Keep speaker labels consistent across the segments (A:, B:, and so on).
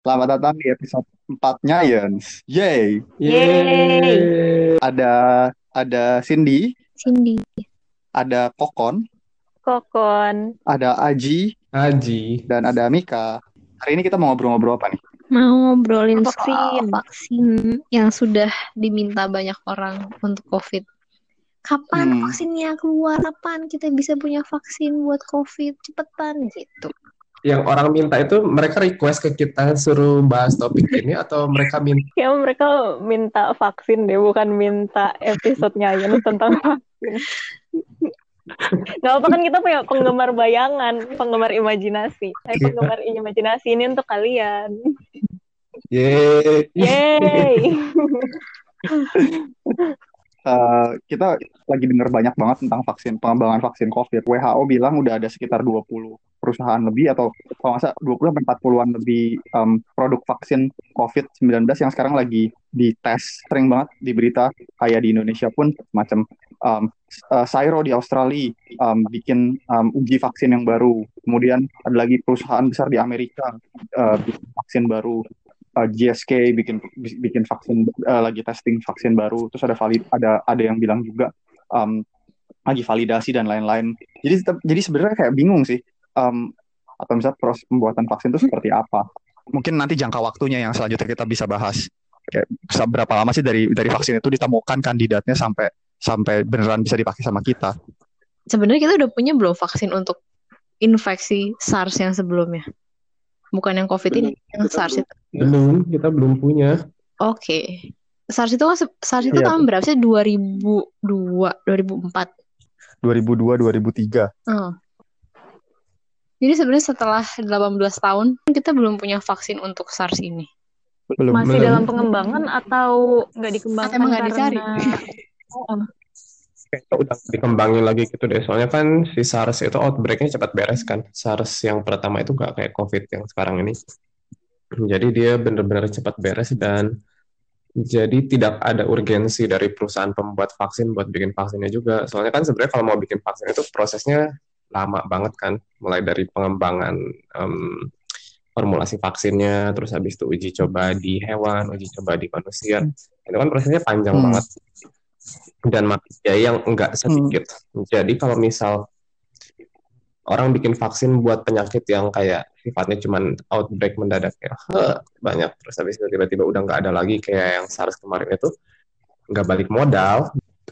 A: Selamat datang di episode 4-nya Yens. Yay!
B: Yeay.
A: Ada ada Cindy,
C: Cindy.
A: ada Kokon,
B: Kokon.
A: ada Aji,
D: Aji.
A: dan ada Mika. Hari ini kita mau ngobrol-ngobrol apa nih?
C: Mau ngobrolin
B: Vaksin.
C: vaksin yang sudah diminta banyak orang untuk COVID. Kapan
A: Hmm.
C: vaksinnya keluar? Kapan kita bisa punya vaksin buat COVID? Cepetan gitu.
D: Yang orang minta itu mereka request ke kita suruh bahas topik ini atau mereka minta
B: Ya mereka minta vaksin deh, bukan minta episodenya Yunus tentang vaksin. Gak apa kan kita punya penggemar bayangan, penggemar imajinasi. Eh,
D: Iya.
B: penggemar imajinasi ini untuk kalian.
D: Yeay.
B: Yeay.
A: Eh, kita lagi dengar banyak banget tentang vaksin, pengembangan vaksin COVID. WHO bilang udah ada sekitar 20 perusahaan lebih atau kalau nggak salah 20 sampai 40-an lebih em, produk vaksin COVID-19 yang sekarang lagi dites. Sering banget di berita kayak di Indonesia pun macam em, eh, Sairo di Australia em, bikin em, uji vaksin yang baru. Kemudian ada lagi perusahaan besar di Amerika bikin vaksin baru. Eh, GSK bikin bikin vaksin eh, lagi testing vaksin baru. Terus ada valid ada ada yang bilang juga em, lagi validasi dan lain-lain. Jadi tetap- jadi sebenarnya kayak bingung sih em, atau misalnya proses pembuatan vaksin itu seperti apa? Mungkin nanti jangka waktunya yang selanjutnya kita bisa bahas. Kayak berapa lama sih dari dari vaksin itu ditemukan kandidatnya sampai sampai beneran bisa dipakai sama kita?
C: Sebenarnya kita udah punya belum vaksin untuk infeksi SARS yang sebelumnya? Bukan yang COVID ini, yang SARS itu.
D: Belum, kita belum punya.
C: Oke. SARS itu kan SARS itu
A: Iya.
C: tahun berapa sih? 2002, 2004.
A: 2002 2003
C: Oh. Jadi sebenarnya setelah 18 tahun kita belum punya vaksin untuk SARS ini.
A: belum
B: Masih
D: Belum.
B: dalam pengembangan atau nggak dikembangkan
C: Atau emang nggak
B: karena
C: dicari?
B: Oh,
D: Kayaknya udah dikembangin lagi gitu deh. Soalnya kan si SARS itu outbreak-nya cepat beres kan. SARS yang pertama itu nggak kayak COVID yang sekarang ini. Jadi dia benar-benar cepat beres dan jadi tidak ada urgensi dari perusahaan pembuat vaksin buat bikin vaksinnya juga. Soalnya kan sebenarnya kalau mau bikin vaksin itu prosesnya lama banget kan. Mulai dari pengembangan em, formulasi vaksinnya, terus habis itu uji coba di hewan, uji coba di manusia. Itu kan prosesnya panjang
A: Hmm.
D: banget dan biaya yang enggak sedikit. Jadi kalau misal orang bikin vaksin buat penyakit yang kayak sifatnya cuman outbreak mendadak ya "Heh," banyak terus habis itu tiba-tiba udah nggak ada lagi kayak yang SARS kemarin itu nggak balik modal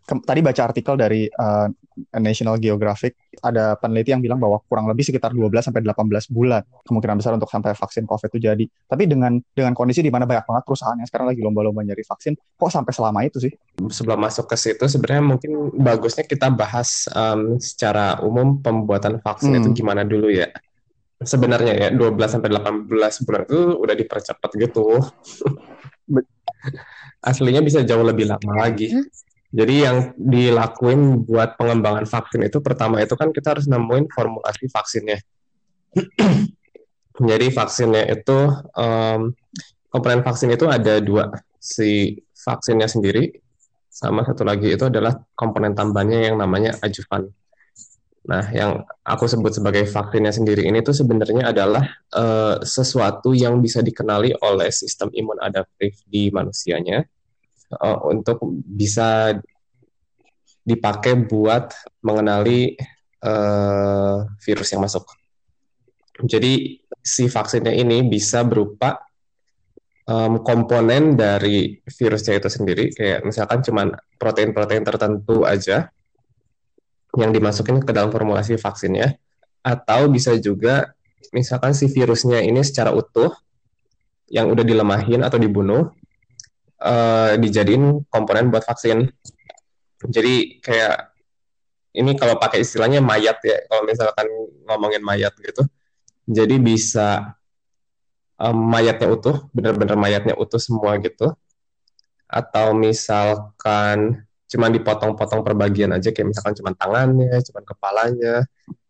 A: tadi baca artikel dari uh, National Geographic ada peneliti yang bilang bahwa kurang lebih sekitar 12 sampai 18 bulan kemungkinan besar untuk sampai vaksin COVID itu jadi. Tapi dengan dengan kondisi di mana banyak banget perusahaan yang sekarang lagi lomba-lomba nyari vaksin, kok sampai selama itu sih?
D: sebelum masuk ke situ sebenarnya mungkin bagusnya kita bahas em, secara umum pembuatan vaksin
A: Hmm.
D: itu gimana dulu ya sebenarnya ya 12 sampai 18 bulan itu udah dipercepat gitu aslinya bisa jauh lebih lama lagi
C: Hmm.
D: Jadi yang dilakuin buat pengembangan vaksin itu pertama itu kan kita harus nemuin formulasi vaksinnya jadi vaksinnya itu em, komponen vaksin itu ada dua si vaksinnya sendiri sama satu lagi itu adalah komponen tambahnya yang namanya adjuvan. Nah, yang aku sebut sebagai vaksinnya sendiri ini tuh sebenarnya adalah eh, sesuatu yang bisa dikenali oleh sistem imun adaptif di manusianya eh, untuk bisa dipakai buat mengenali eh, virus yang masuk. Jadi si vaksinnya ini bisa berupa em, komponen dari virusnya itu sendiri, kayak misalkan cuman protein-protein tertentu aja yang dimasukin ke dalam formulasi vaksinnya, atau bisa juga misalkan si virusnya ini secara utuh yang udah dilemahin atau dibunuh eh, dijadiin komponen buat vaksin. Jadi kayak ini kalau pakai istilahnya mayat ya, kalau misalkan ngomongin mayat gitu. Jadi bisa em, mayatnya utuh, benar-benar mayatnya utuh semua gitu. Atau misalkan cuma dipotong-potong per bagian aja, kayak misalkan cuma tangannya, cuma kepalanya,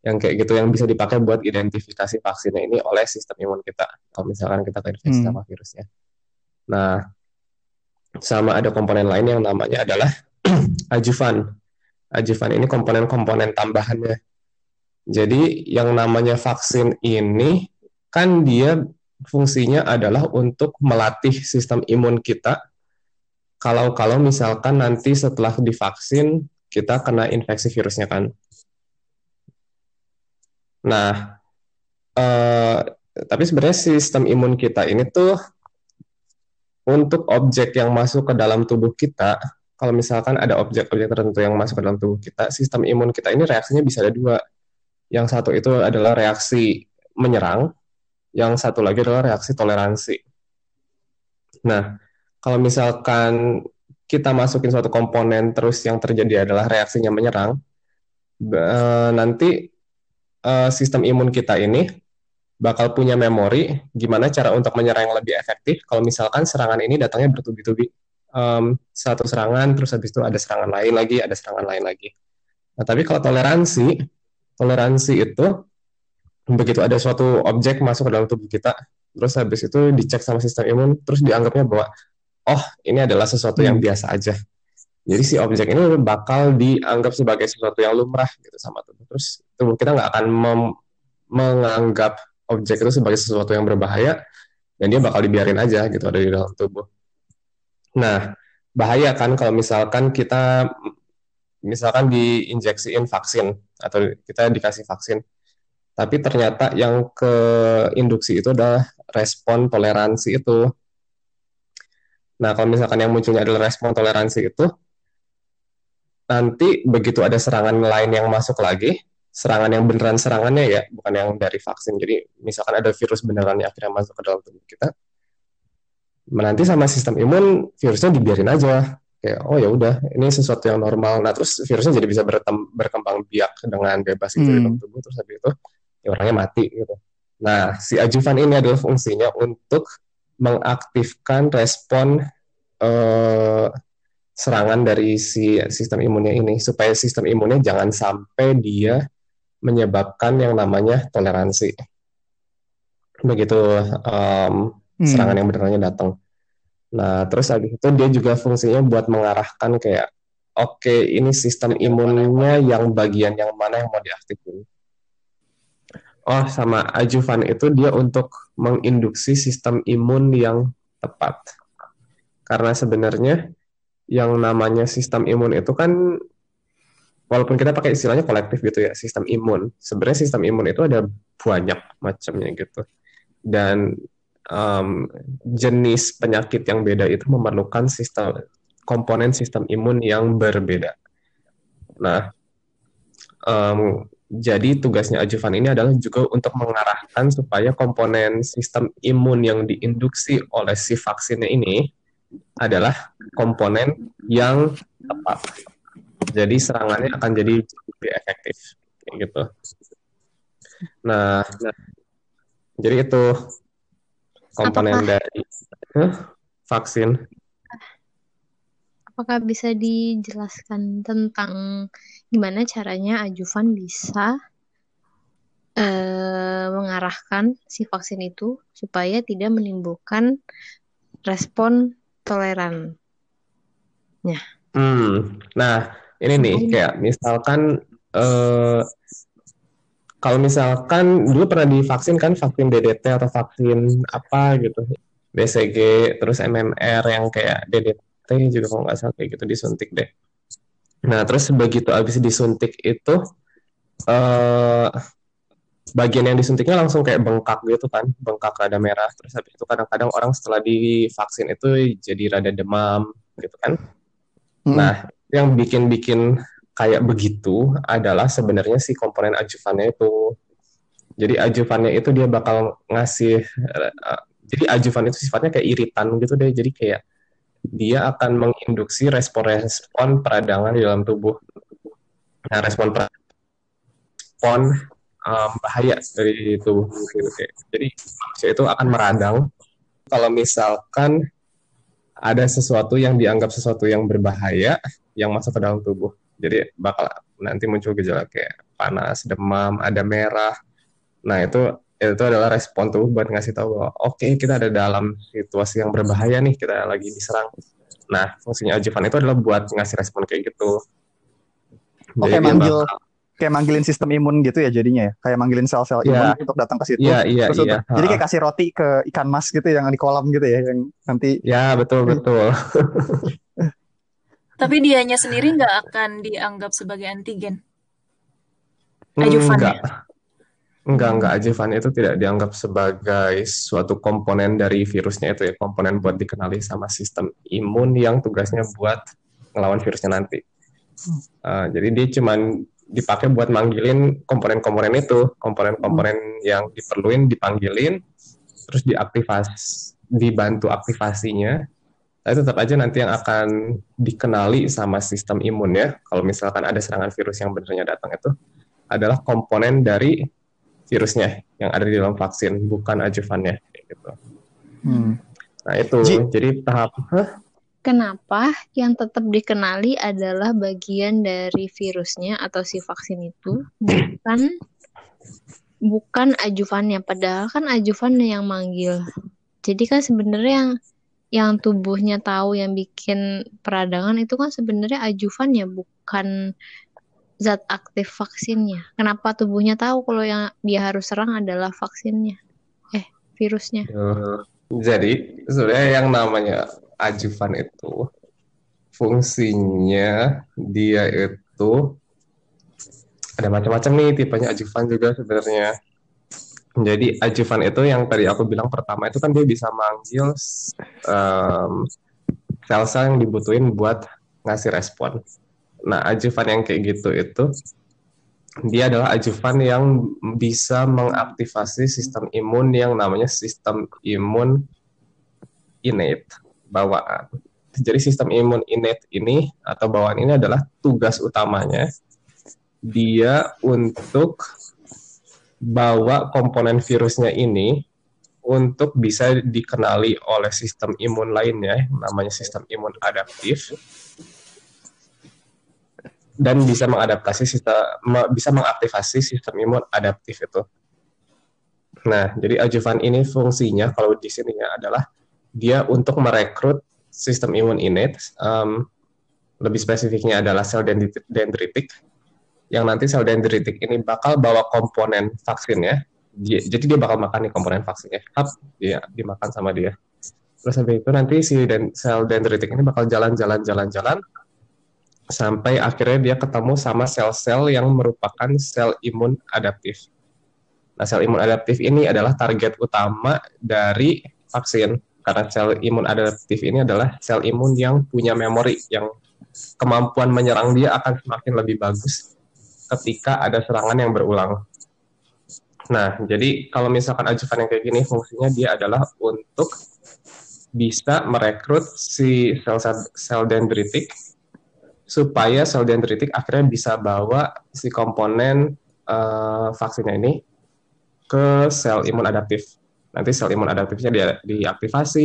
D: yang kayak gitu yang bisa dipakai buat identifikasi vaksinnya ini oleh sistem imun kita. Kalau misalkan kita terinfeksi
A: Hmm.
D: sama virusnya. Nah, sama ada komponen lain yang namanya adalah adjuvan. Adjuvan ini komponen-komponen tambahannya. Jadi yang namanya vaksin ini kan dia fungsinya adalah untuk melatih sistem imun kita. Kalau-kalau misalkan nanti setelah divaksin kita kena infeksi virusnya kan. Nah, eh, tapi sebenarnya sistem imun kita ini tuh untuk objek yang masuk ke dalam tubuh kita, kalau misalkan ada objek-objek tertentu yang masuk ke dalam tubuh kita, sistem imun kita ini reaksinya bisa ada dua. Yang satu itu adalah reaksi menyerang, yang satu lagi adalah reaksi toleransi. Nah, kalau misalkan kita masukin suatu komponen terus yang terjadi adalah reaksinya menyerang, eh, nanti eh, sistem imun kita ini bakal punya memori gimana cara untuk menyerang yang lebih efektif kalau misalkan serangan ini datangnya bertubi-tubi um, satu serangan terus habis itu ada serangan lain lagi ada serangan lain lagi nah tapi kalau toleransi toleransi itu begitu ada suatu objek masuk ke dalam tubuh kita, terus habis itu dicek sama sistem imun, terus dianggapnya bahwa oh ini adalah sesuatu yang hmm. biasa aja. Jadi si objek ini bakal dianggap sebagai sesuatu yang lumrah gitu sama tubuh. Terus tubuh kita nggak akan menganggap objek itu sebagai sesuatu yang berbahaya dan dia bakal dibiarin aja gitu ada di dalam tubuh. Nah, bahaya kan kalau misalkan kita misalkan diinjeksiin vaksin atau kita dikasih vaksin tapi ternyata yang ke induksi itu adalah respon toleransi itu. Nah, kalau misalkan yang munculnya adalah respon toleransi itu, nanti begitu ada serangan lain yang masuk lagi, serangan yang beneran serangannya ya, bukan yang dari vaksin. Jadi, misalkan ada virus beneran yang akhirnya masuk ke dalam tubuh kita, nanti sama sistem imun virusnya dibiarin aja kayak oh ya udah ini sesuatu yang normal nah terus virusnya jadi bisa berkembang biak dengan bebas gitu hmm. di dalam tubuh terus habis itu ya orangnya mati gitu. Nah, si ajuvan ini adalah fungsinya untuk mengaktifkan respon eh, serangan dari si sistem imunnya ini supaya sistem imunnya jangan sampai dia menyebabkan yang namanya toleransi. Begitu um, serangan hmm. yang benerannya datang. Nah, terus habis itu dia juga fungsinya buat mengarahkan kayak oke okay, ini sistem imunnya yang bagian yang mana yang mau diaktifkan Oh, sama ajuvan itu dia untuk menginduksi sistem imun yang tepat. Karena sebenarnya yang namanya sistem imun itu kan walaupun kita pakai istilahnya kolektif gitu ya, sistem imun. Sebenarnya sistem imun itu ada banyak macamnya gitu. Dan um, jenis penyakit yang beda itu memerlukan sistem komponen sistem imun yang berbeda. Nah, um, jadi tugasnya ajuvan ini adalah juga untuk mengarahkan supaya komponen sistem imun yang diinduksi oleh si vaksinnya ini adalah komponen yang tepat. Jadi serangannya akan jadi lebih efektif, kayak gitu. Nah, nah jadi itu komponen Apakah... dari huh, vaksin.
C: Apakah bisa dijelaskan tentang gimana caranya ajuvan bisa uh, mengarahkan si vaksin itu supaya tidak menimbulkan respon tolerannya?
D: Hmm, nah ini nih kayak misalkan uh, kalau misalkan dulu pernah divaksin kan vaksin DDT atau vaksin apa gitu BCG terus MMR yang kayak DDT juga kalau nggak salah kayak gitu disuntik deh. Nah terus begitu habis disuntik itu uh, bagian yang disuntiknya langsung kayak bengkak gitu kan, bengkak rada merah. Terus habis itu kadang-kadang orang setelah divaksin itu jadi rada demam gitu kan. Hmm. Nah yang bikin-bikin kayak begitu adalah sebenarnya si komponen ajuvannya itu. Jadi ajuvannya itu dia bakal ngasih, uh, jadi ajuvan itu sifatnya kayak iritan gitu deh. Jadi kayak dia akan menginduksi respon-respon peradangan di dalam tubuh. Nah, respon respon um, bahaya dari tubuh gitu. Jadi manusia itu akan meradang kalau misalkan ada sesuatu yang dianggap sesuatu yang berbahaya yang masuk ke dalam tubuh. Jadi bakal nanti muncul gejala kayak panas, demam, ada merah. Nah, itu itu adalah respon tubuh buat ngasih tahu bahwa oke okay, kita ada dalam situasi yang berbahaya nih kita lagi diserang nah fungsinya ajuvan itu adalah buat ngasih respon kayak gitu
A: oke okay, manggil bakal, kayak manggilin sistem imun gitu ya jadinya ya. Kayak manggilin sel-sel
D: Iya.
A: imun untuk datang ke situ.
D: Iya, iya, iya.
A: jadi kayak kasih roti ke ikan mas gitu yang di kolam gitu ya yang nanti
D: Ya, betul, betul.
E: Tapi dianya sendiri nggak akan dianggap sebagai antigen.
D: Hmm,
E: Ajuvan
D: Enggak.
E: ya?
D: Enggak, enggak. Ajuvan itu tidak dianggap sebagai suatu komponen dari virusnya itu ya. Komponen buat dikenali sama sistem imun yang tugasnya buat ngelawan virusnya nanti. Uh, jadi dia cuman dipakai buat manggilin komponen-komponen itu. Komponen-komponen yang diperluin dipanggilin, terus diaktifas, dibantu aktivasinya. Tapi tetap aja nanti yang akan dikenali sama sistem imun ya. Kalau misalkan ada serangan virus yang benernya datang itu adalah komponen dari virusnya yang ada di dalam vaksin, bukan ajuvannya. Gitu.
A: hmm.
D: Nah itu,
A: Ji.
D: jadi tahap, Hah?
C: Kenapa yang tetap dikenali adalah bagian dari virusnya atau si vaksin itu, bukan bukan ajuvannya. Padahal kan ajuvannya yang manggil. Jadi kan sebenarnya yang yang tubuhnya tahu yang bikin peradangan itu kan sebenarnya ajuvannya bukan zat aktif vaksinnya. Kenapa tubuhnya tahu kalau yang dia harus serang adalah vaksinnya? Eh, virusnya.
D: Eh, jadi sebenarnya yang namanya ajuvan itu fungsinya dia itu ada macam-macam nih tipenya ajuvan juga sebenarnya. Jadi ajuvan itu yang tadi aku bilang pertama itu kan dia bisa manggil em, sel-sel yang dibutuhin buat ngasih respon. Nah, ajuvan yang kayak gitu itu dia adalah ajuvan yang bisa mengaktifasi sistem imun yang namanya sistem imun innate bawaan. Jadi sistem imun innate ini atau bawaan ini adalah tugas utamanya dia untuk bawa komponen virusnya ini untuk bisa dikenali oleh sistem imun lainnya namanya sistem imun adaptif dan bisa mengadaptasi sistem bisa mengaktifasi sistem imun adaptif itu. Nah, jadi ajuvan ini fungsinya kalau di sini ya adalah dia untuk merekrut sistem imun innate, em, lebih spesifiknya adalah sel dendrit- dendritik, yang nanti sel dendritik ini bakal bawa komponen vaksinnya. Dia- jadi dia bakal makan nih komponen vaksinnya, Hap, dia dimakan sama dia. Terus habis itu nanti si den- sel dendritik ini bakal jalan-jalan jalan-jalan sampai akhirnya dia ketemu sama sel-sel yang merupakan sel imun adaptif. Nah, sel imun adaptif ini adalah target utama dari vaksin karena sel imun adaptif ini adalah sel imun yang punya memori yang kemampuan menyerang dia akan semakin lebih bagus ketika ada serangan yang berulang. Nah, jadi kalau misalkan ajuvan yang kayak gini fungsinya dia adalah untuk bisa merekrut si sel-sel sel dendritik supaya sel dendritik akhirnya bisa bawa si komponen eh, vaksinnya ini ke sel imun adaptif. Nanti sel imun adaptifnya dia diaktifasi,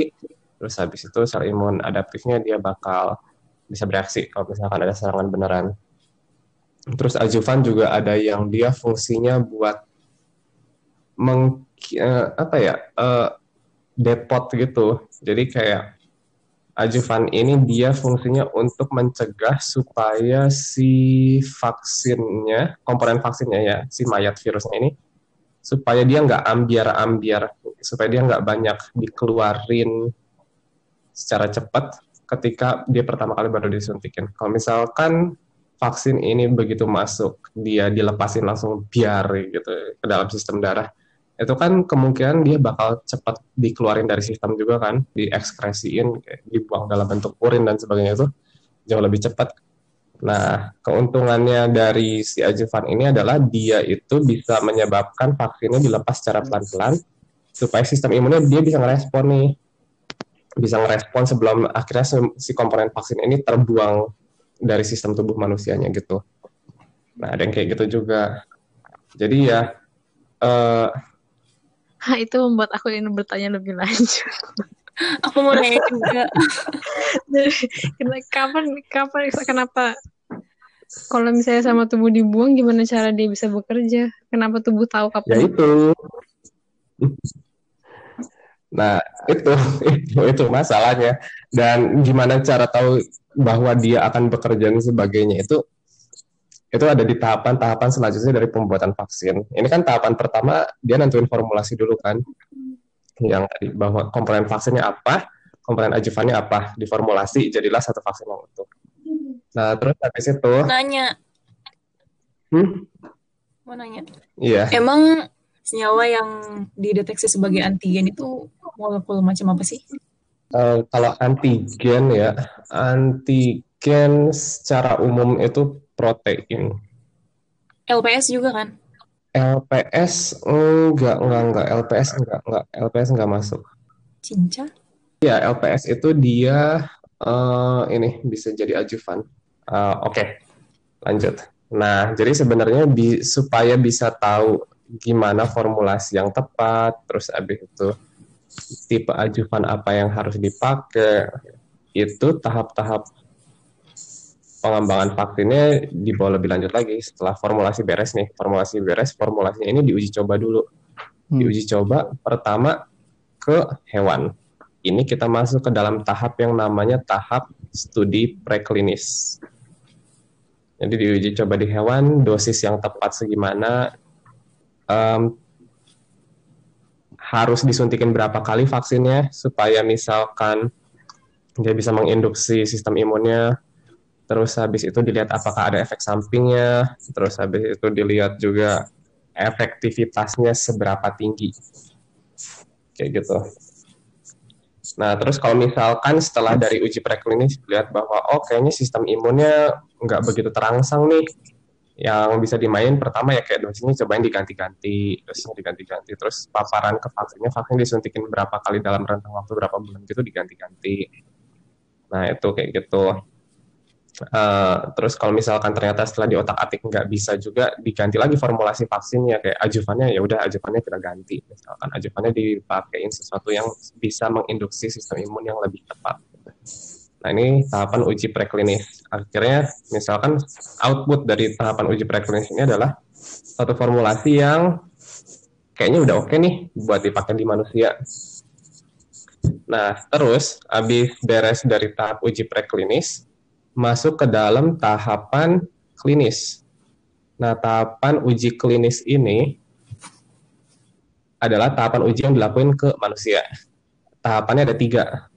D: terus habis itu sel imun adaptifnya dia bakal bisa bereaksi kalau misalkan ada serangan beneran. Terus ajuvan juga ada yang dia fungsinya buat meng eh, apa ya eh, depot gitu. Jadi kayak ajuvan ini dia fungsinya untuk mencegah supaya si vaksinnya, komponen vaksinnya ya, si mayat virusnya ini, supaya dia nggak ambiar-ambiar, supaya dia nggak banyak dikeluarin secara cepat ketika dia pertama kali baru disuntikin. Kalau misalkan vaksin ini begitu masuk, dia dilepasin langsung biar gitu ke dalam sistem darah, itu kan kemungkinan dia bakal cepat dikeluarin dari sistem juga kan, diekskresiin, kayak dibuang dalam bentuk urin dan sebagainya itu jauh lebih cepat. Nah, keuntungannya dari si ajuvan ini adalah dia itu bisa menyebabkan vaksinnya dilepas secara pelan-pelan supaya sistem imunnya dia bisa ngerespon nih. Bisa ngerespon sebelum akhirnya si komponen vaksin ini terbuang dari sistem tubuh manusianya gitu. Nah, ada yang kayak gitu juga. Jadi ya eh,
C: Hah, itu membuat aku ingin bertanya lebih lanjut.
E: Aku mau nanya juga.
C: Kapan kapan kenapa kalau misalnya sama tubuh dibuang gimana cara dia bisa bekerja? Kenapa tubuh tahu
D: ya
C: kapan?
D: itu. Nah, itu itu itu masalahnya. Dan gimana cara tahu bahwa dia akan bekerja dan sebagainya itu itu ada di tahapan-tahapan selanjutnya dari pembuatan vaksin. Ini kan tahapan pertama dia nentuin formulasi dulu kan, yang tadi bahwa komponen vaksinnya apa, komponen ajuvannya apa, diformulasi jadilah satu vaksin yang utuh. Nah terus habis itu,
E: Nanya,
D: hmm,
E: mau nanya.
D: iya,
E: Emang senyawa yang dideteksi sebagai antigen itu molekul macam apa sih?
D: Eh, kalau antigen ya, antigen secara umum itu protein.
E: LPS juga kan?
D: LPS enggak, enggak, enggak, LPS enggak, enggak, LPS enggak masuk.
E: Cinca?
D: Ya, LPS itu dia eh, ini bisa jadi ajuvan. Eh, Oke, lanjut. Nah, jadi sebenarnya bi- supaya bisa tahu gimana formulasi yang tepat, terus habis itu tipe ajuvan apa yang harus dipakai, itu tahap-tahap pengembangan vaksinnya dibawa lebih lanjut lagi setelah formulasi beres nih. Formulasi beres, formulasinya ini diuji coba dulu.
A: Hmm.
D: Diuji coba pertama ke hewan. Ini kita masuk ke dalam tahap yang namanya tahap studi preklinis. Jadi diuji coba di hewan, dosis yang tepat segimana, em, harus disuntikin berapa kali vaksinnya supaya misalkan dia bisa menginduksi sistem imunnya, terus habis itu dilihat apakah ada efek sampingnya, terus habis itu dilihat juga efektivitasnya seberapa tinggi. Kayak gitu. Nah, terus kalau misalkan setelah dari uji preklinis lihat bahwa oh kayaknya sistem imunnya nggak begitu terangsang nih, yang bisa dimain pertama ya kayak dosisnya cobain diganti-ganti, dosisnya diganti-ganti, terus paparan ke vaksinnya, vaksin disuntikin berapa kali dalam rentang waktu berapa bulan gitu diganti-ganti. Nah, itu kayak gitu. Eh, terus kalau misalkan ternyata setelah di otak atik nggak bisa juga diganti lagi formulasi vaksinnya kayak ajuvannya ya udah ajuvannya kita ganti misalkan ajuvannya dipakein sesuatu yang bisa menginduksi sistem imun yang lebih tepat nah ini tahapan uji preklinis akhirnya misalkan output dari tahapan uji preklinis ini adalah satu formulasi yang kayaknya udah oke nih buat dipakai di manusia nah terus habis beres dari tahap uji preklinis masuk ke dalam tahapan klinis. Nah, tahapan uji klinis ini adalah tahapan uji yang dilakukan ke manusia. Tahapannya ada tiga.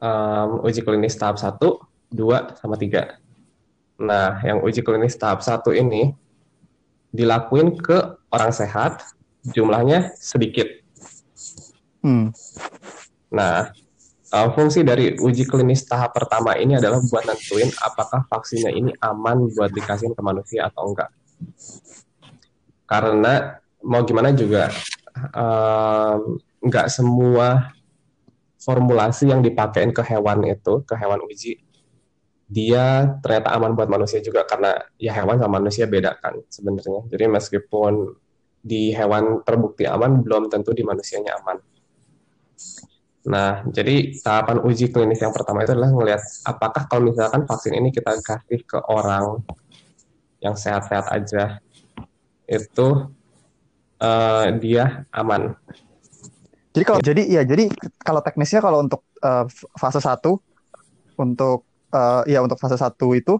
D: Um, uji klinis tahap 1, 2, sama 3. Nah, yang uji klinis tahap 1 ini dilakuin ke orang sehat, jumlahnya sedikit.
A: Hmm.
D: Nah, uh, fungsi dari uji klinis tahap pertama ini adalah buat nentuin apakah vaksinnya ini aman buat dikasih ke manusia atau enggak. Karena mau gimana juga um, enggak semua formulasi yang dipakein ke hewan itu, ke hewan uji, dia ternyata aman buat manusia juga karena ya hewan sama manusia beda kan sebenarnya. Jadi meskipun di hewan terbukti aman, belum tentu di manusianya aman. Nah, jadi tahapan uji klinis yang pertama itu adalah ngelihat apakah kalau misalkan vaksin ini kita kasih ke orang yang sehat-sehat aja, itu eh, dia aman.
A: Jadi kalau jadi ya jadi kalau teknisnya kalau untuk eh, fase 1 untuk eh, ya untuk fase 1 itu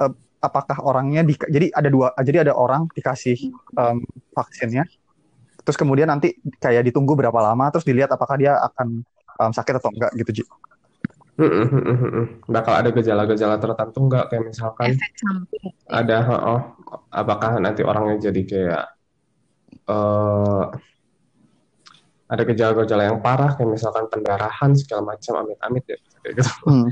A: eh, apakah orangnya di, jadi ada dua jadi ada orang dikasih em, vaksinnya terus kemudian nanti kayak ditunggu berapa lama terus dilihat apakah dia akan em, sakit atau enggak gitu Ji.
D: Bakal ada gejala-gejala tertentu nggak kayak misalkan
C: efek samping
D: ada oh, apakah nanti orangnya jadi kayak eh ada gejala-gejala yang parah kayak misalkan pendarahan segala macam amit-amit ya kayak gitu.
A: Hmm.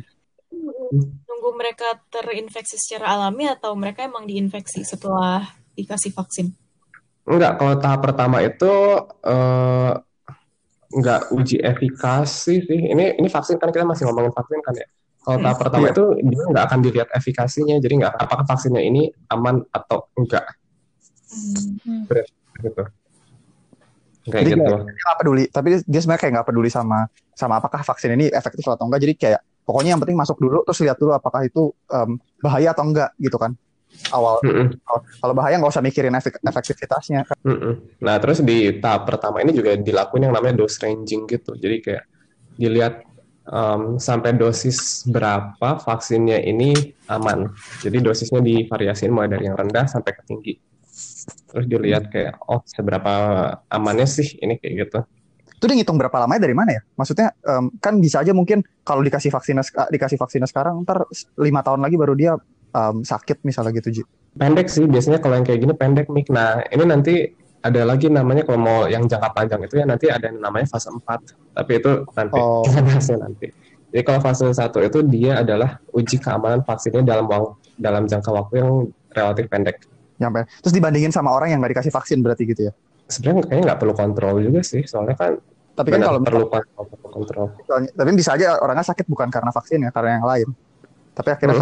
E: Nunggu mereka terinfeksi secara alami atau mereka emang diinfeksi setelah dikasih vaksin?
D: Enggak, kalau tahap pertama itu eh, enggak uji efikasi sih. Ini ini vaksin kan kita masih ngomongin vaksin kan ya. Kalau tahap pertama
A: Iya.
D: itu dia nggak akan dilihat efikasinya, jadi nggak apakah vaksinnya ini aman atau enggak
E: Hmm.
D: gitu. Kayak
A: Jadi
D: gitu.
A: dia nggak peduli, tapi dia sebenarnya kayak nggak peduli sama sama apakah vaksin ini efektif atau enggak. Jadi kayak pokoknya yang penting masuk dulu terus lihat dulu apakah itu em, bahaya atau enggak gitu kan. Awal
D: Mm-mm,
A: kalau- kalau bahaya nggak usah mikirin efek- efektivitasnya.
D: mm-mm. Nah, terus di tahap pertama ini juga dilakuin yang namanya dose ranging gitu. Jadi kayak dilihat um, sampai dosis berapa vaksinnya ini aman. Jadi dosisnya divariasiin mulai dari yang rendah sampai ke tinggi. Terus dilihat kayak oh seberapa amannya sih ini kayak gitu.
A: Itu dia ngitung berapa lamanya dari mana ya? Maksudnya em, kan bisa aja mungkin kalau dikasih vaksinnya sek- dikasih vaksinnya sekarang ntar lima tahun lagi baru dia em, sakit misalnya gitu Ji.
D: Pendek sih biasanya kalau yang kayak gini pendek mik. Nah ini nanti ada lagi namanya kalau mau yang jangka panjang itu ya nanti ada yang namanya fase 4. Tapi itu nanti
A: Oh.
D: kita bahasnya nanti. Jadi kalau fase 1 itu dia adalah uji keamanan vaksinnya dalam dalam jangka waktu yang relatif pendek.
A: Nyampe. Terus dibandingin sama orang yang nggak dikasih vaksin berarti gitu ya.
D: Sebenarnya kayaknya nggak perlu kontrol juga sih, soalnya kan
A: Tapi kan kalau
D: perlu kontrol,
A: misalnya, tapi bisa aja orangnya sakit bukan karena vaksin ya, karena yang lain. Tapi akhirnya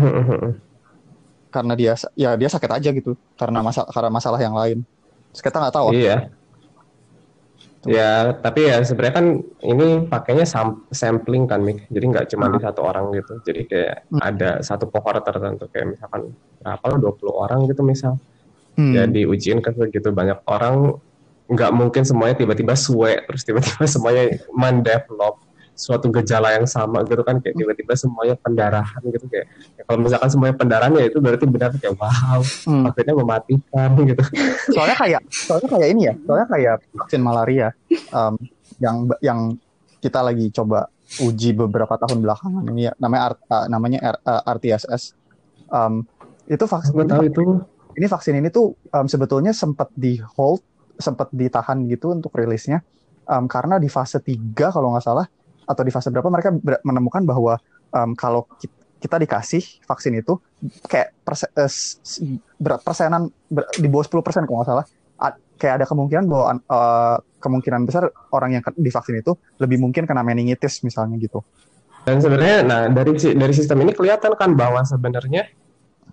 A: karena dia ya dia sakit aja gitu karena masalah karena masalah yang lain. Terus kita nggak tahu.
D: Iya. Ya, tapi ya sebenarnya kan ini pakainya sam- sampling kan, Mik. Jadi nggak cuma di satu orang gitu. Jadi kayak
A: Hmm.
D: ada satu cohort tertentu kayak misalkan berapa lo 20 orang gitu misal.
A: Hmm.
D: Ya diujiin ke segitu banyak orang nggak mungkin semuanya tiba-tiba suwe terus tiba-tiba semuanya mendevelop suatu gejala yang sama gitu kan kayak tiba-tiba semuanya pendarahan gitu kayak ya kalau misalkan semuanya pendarahan ya itu berarti benar kayak wow
A: Hmm.
D: vaksinnya mematikan gitu.
A: Soalnya kayak soalnya kayak ini ya soalnya kayak vaksin malaria em, yang yang kita lagi coba uji beberapa tahun belakangan ini ya namanya art- eh, namanya R- eh, RTSS Em, itu vaksin
D: tahu itu.
A: ini vaksin ini tuh em, sebetulnya sempat di hold sempat ditahan gitu untuk rilisnya em, karena di fase 3 kalau nggak salah atau di fase berapa mereka ber- menemukan bahwa em, kalau ki- kita dikasih vaksin itu kayak perse, eh, persenan ber- di bawah 10% persen kalau nggak salah kayak ada kemungkinan bahwa eh, kemungkinan besar orang yang divaksin itu lebih mungkin kena meningitis misalnya gitu.
D: Dan sebenarnya, nah dari dari sistem ini kelihatan kan bahwa sebenarnya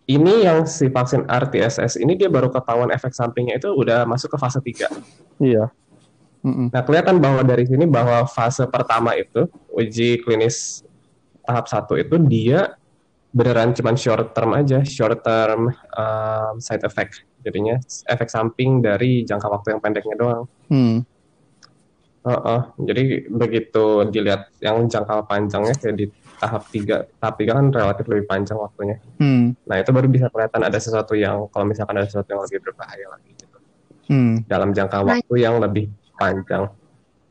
D: ini yang si vaksin RTSS ini dia baru ketahuan efek sampingnya itu udah masuk ke fase 3.
A: Iya. Mm-mm.
D: Nah, kelihatan bahwa dari sini bahwa fase pertama itu uji klinis tahap satu itu dia beneran cuman short term aja, short term um, side effect. Jadinya efek samping dari jangka waktu yang pendeknya doang.
A: Hmm.
D: Heeh, jadi begitu dilihat yang jangka panjangnya kayak di tahap 3, tahap 3 kan relatif lebih panjang waktunya.
A: Hmm.
D: Nah, itu baru bisa kelihatan ada sesuatu yang kalau misalkan ada sesuatu yang lebih berbahaya lagi gitu.
A: Hmm.
D: Dalam jangka
C: Nah.
D: waktu yang lebih panjang.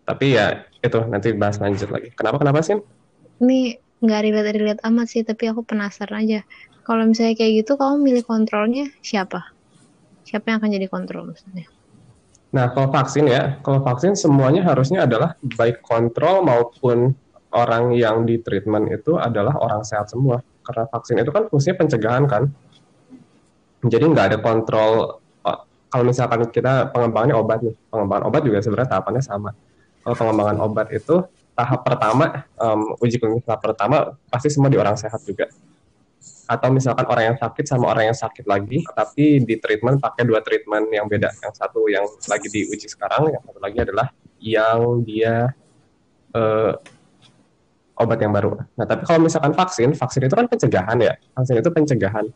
D: Tapi ya itu nanti bahas lanjut lagi. Kenapa kenapa sih?
C: Ini nggak relate-relate amat sih, tapi aku penasaran aja. Kalau misalnya kayak gitu, kamu milih kontrolnya siapa? Siapa yang akan jadi kontrol maksudnya?
D: Nah, kalau vaksin ya, kalau vaksin semuanya harusnya adalah baik kontrol maupun orang yang di treatment itu adalah orang sehat semua. Karena vaksin itu kan fungsinya pencegahan kan. Jadi nggak ada kontrol. oh, Kalau misalkan kita pengembangannya obat nih, pengembangan obat juga sebenarnya tahapannya sama. Kalau pengembangan obat itu tahap pertama, em, uji klinis tahap pertama pasti semua di orang sehat juga. Atau misalkan orang yang sakit sama orang yang sakit lagi, tapi di treatment pakai dua treatment yang beda. Yang satu yang lagi diuji sekarang, yang satu lagi adalah yang dia eh, obat yang baru. Nah, tapi kalau misalkan vaksin, vaksin itu kan pencegahan ya. Vaksin itu pencegahan.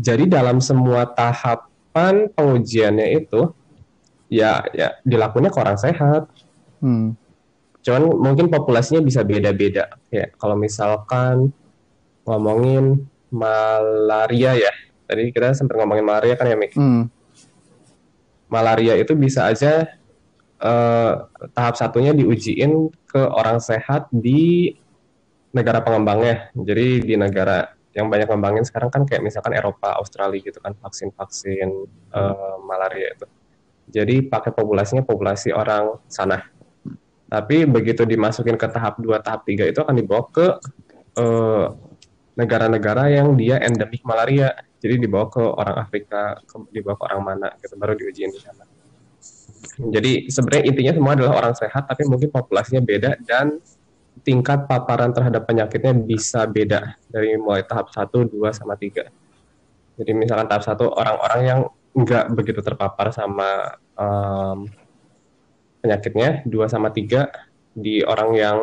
D: Jadi dalam semua tahapan pengujiannya itu ya ya dilakukannya ke orang sehat.
A: Hmm.
D: Cuman mungkin populasinya bisa beda-beda. Ya, kalau misalkan ngomongin malaria ya. Tadi kita sempat ngomongin malaria kan ya, Mik?
A: Hmm.
D: Malaria itu bisa aja eh, tahap satunya diujiin ke orang sehat di negara pengembangnya. Jadi di negara yang banyak ngembangin sekarang kan kayak misalkan Eropa, Australia gitu kan vaksin-vaksin eh, malaria itu. Jadi pakai populasinya populasi orang sana. Tapi begitu dimasukin ke tahap 2, tahap 3 itu akan dibawa ke eh, negara-negara yang dia endemik malaria. Jadi dibawa ke orang Afrika, ke- dibawa ke orang mana gitu baru diujiin di sana. Jadi sebenarnya intinya semua adalah orang sehat tapi mungkin populasinya beda dan tingkat paparan terhadap penyakitnya bisa beda dari mulai tahap 1, 2 sama 3. Jadi misalkan tahap 1 orang-orang yang nggak begitu terpapar sama em, penyakitnya, 2 sama 3 di orang yang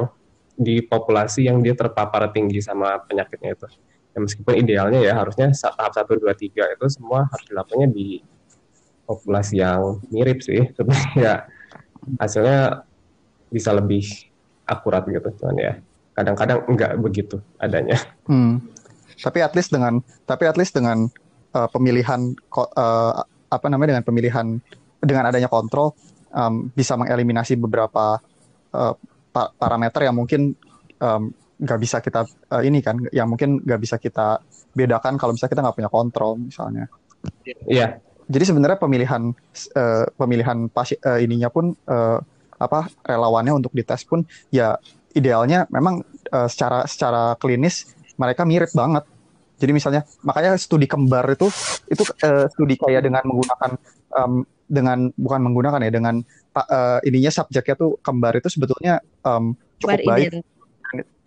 D: di populasi yang dia terpapar tinggi sama penyakitnya itu. Ya, meskipun idealnya ya harusnya tahap 1, 2, 3 itu semua harus dilakukannya di populasi yang mirip sih. Tapi ya hasilnya bisa lebih akurat gitu cuman ya kadang-kadang enggak begitu adanya.
A: Hmm. Tapi at least dengan tapi at least dengan uh, pemilihan uh, apa namanya dengan pemilihan dengan adanya kontrol um, bisa mengeliminasi beberapa uh, pa- parameter yang mungkin um, nggak bisa kita uh, ini kan yang mungkin nggak bisa kita bedakan kalau misalnya kita nggak punya kontrol misalnya.
D: Iya,
A: Jadi sebenarnya pemilihan uh, pemilihan pasi, uh, ininya pun uh, apa relawannya untuk dites pun ya idealnya memang uh, secara secara klinis mereka mirip banget. Jadi misalnya makanya studi kembar itu itu uh, studi kayak dengan menggunakan um, dengan bukan menggunakan ya dengan uh, ininya subjeknya tuh kembar itu sebetulnya um, cukup
C: Bar
A: baik.
C: identik.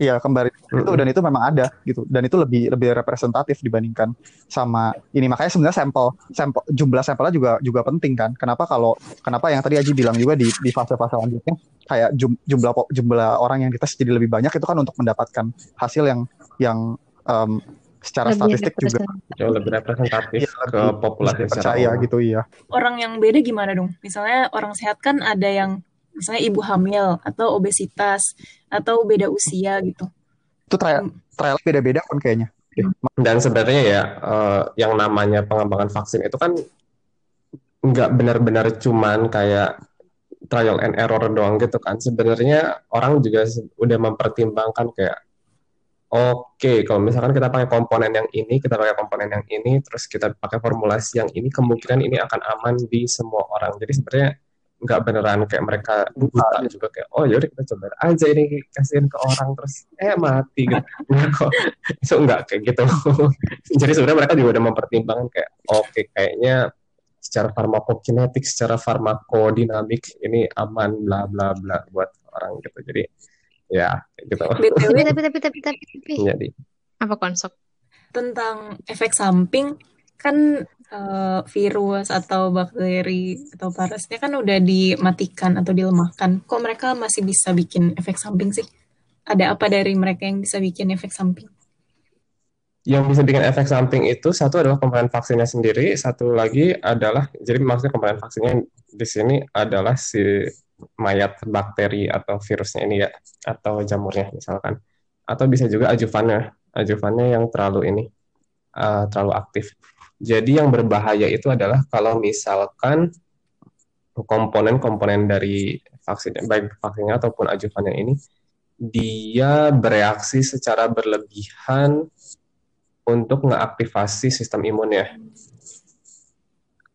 A: Iya kembar itu dan itu memang ada gitu. Dan itu lebih lebih representatif dibandingkan sama ini. Makanya sebenarnya sampel sampel jumlah sampelnya juga juga penting kan. Kenapa kalau kenapa yang tadi Aji bilang juga di di fase-fase selanjutnya kayak jum- jumlah jumlah orang yang dites jadi lebih banyak itu kan untuk mendapatkan hasil yang yang em, secara
C: Lebih
A: statistik juga
D: jauh lebih representatif
A: Iya,
D: ke
A: lebih
D: populasi
A: percaya gitu iya.
E: Orang yang beda gimana dong? Misalnya orang sehat kan ada yang misalnya ibu hamil atau obesitas atau beda usia gitu.
A: itu trial trial beda-beda pun kayaknya
D: Dan sebenarnya ya eh, yang namanya pengembangan vaksin itu kan nggak benar-benar cuman kayak trial and error doang gitu kan. Sebenarnya orang juga udah mempertimbangkan kayak oke kalau misalkan kita pakai komponen yang ini, kita pakai komponen yang ini, terus kita pakai formulasi yang ini, kemungkinan ini akan aman di semua orang. Jadi sebenarnya nggak beneran kayak mereka buta juga kayak oh yaudah kita coba aja ini kasihin ke orang terus eh mati gitu. Nggak kok. Itu nggak kayak gitu. Jadi sebenarnya mereka juga udah mempertimbangkan kayak oke kayaknya secara farmakokinetik secara farmakodinamik ini aman bla bla bla buat orang gitu. Jadi ya gitu.
C: Tapi
E: BTW
C: tapi tapi tapi tapi, tapi.
D: jadi
C: apa konsep?
E: tentang efek samping kan eh, virus atau bakteri atau parasitnya kan udah dimatikan atau dilemahkan. Kok mereka masih bisa bikin efek samping sih? Ada apa dari mereka yang bisa bikin efek samping?
D: yang bisa bikin efek samping itu satu adalah komponen vaksinnya sendiri, satu lagi adalah jadi maksudnya komponen vaksinnya di sini adalah si mayat bakteri atau virusnya ini ya atau jamurnya misalkan atau bisa juga ajuvannya ajuvannya yang terlalu ini uh, terlalu aktif. Jadi yang berbahaya itu adalah kalau misalkan komponen-komponen dari vaksin baik vaksinnya ataupun ajuvannya ini dia bereaksi secara berlebihan untuk ngeaktifasi sistem imunnya.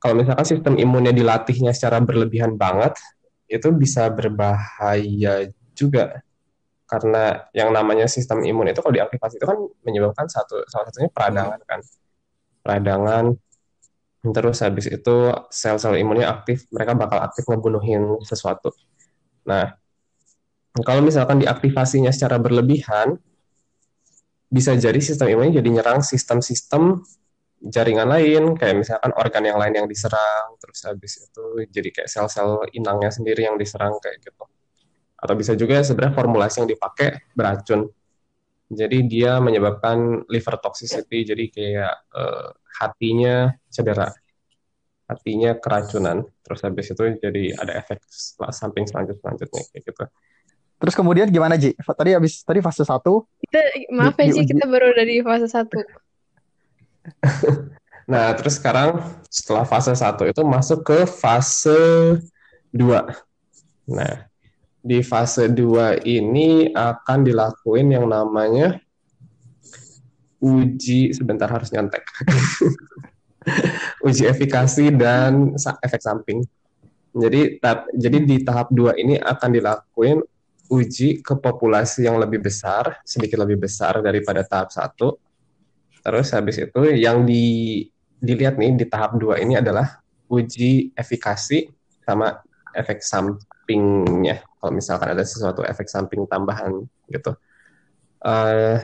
D: Kalau misalkan sistem imunnya dilatihnya secara berlebihan banget, itu bisa berbahaya juga. Karena yang namanya sistem imun itu kalau diaktifasi itu kan menyebabkan satu salah satunya peradangan kan. Peradangan terus habis itu sel-sel imunnya aktif, mereka bakal aktif ngebunuhin sesuatu. Nah, kalau misalkan diaktifasinya secara berlebihan, bisa jadi sistem imunnya jadi nyerang sistem-sistem jaringan lain, kayak misalkan organ yang lain yang diserang, terus habis itu jadi kayak sel-sel inangnya sendiri yang diserang kayak gitu. Atau bisa juga sebenarnya formulasi yang dipakai beracun. Jadi dia menyebabkan liver toxicity, jadi kayak eh, hatinya cedera, hatinya keracunan, terus habis itu jadi ada efek samping selanjut selanjutnya kayak gitu.
A: terus kemudian gimana Ji tadi habis tadi fase satu
C: Kita maaf ya Ji, kita baru udah di fase satu.
D: Nah, terus sekarang setelah fase 1 itu masuk ke fase 2. Nah, di fase 2 ini akan dilakuin yang namanya uji sebentar harus nyontek. uji efikasi dan efek samping. Jadi tahap, jadi di tahap 2 ini akan dilakuin uji ke populasi yang lebih besar, sedikit lebih besar daripada tahap 1. Terus habis itu yang di dilihat nih di tahap 2 ini adalah uji efikasi sama efek sampingnya. Kalau misalkan ada sesuatu efek samping tambahan gitu. Eh,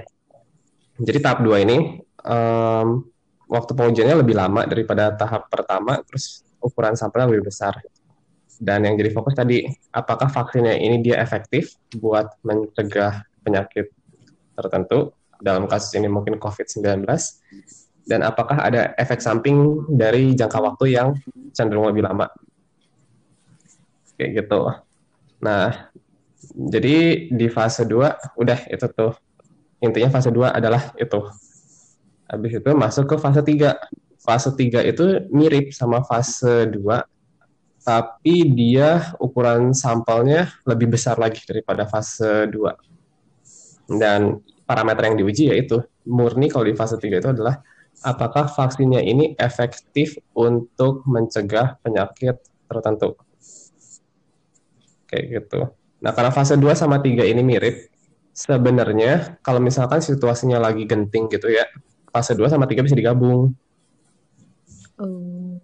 D: jadi tahap 2 ini em, waktu pengujiannya lebih lama daripada tahap pertama, terus ukuran sampelnya lebih besar. Dan yang jadi fokus tadi, apakah vaksinnya ini dia efektif buat mencegah penyakit tertentu, dalam kasus ini mungkin COVID-19, dan apakah ada efek samping dari jangka waktu yang cenderung lebih lama. Kayak gitu. Nah, Jadi di fase 2 udah itu tuh. Intinya fase 2 adalah itu. Habis itu masuk ke fase 3. Fase 3 itu mirip sama fase 2 tapi dia ukuran sampelnya lebih besar lagi daripada fase 2. Dan parameter yang diuji yaitu murni kalau di fase 3 itu adalah apakah vaksinnya ini efektif untuk mencegah penyakit tertentu. Kayak gitu. Nah, karena fase 2 sama 3 ini mirip, sebenarnya kalau misalkan situasinya lagi genting gitu ya, fase 2 sama 3 bisa digabung.
C: Oh.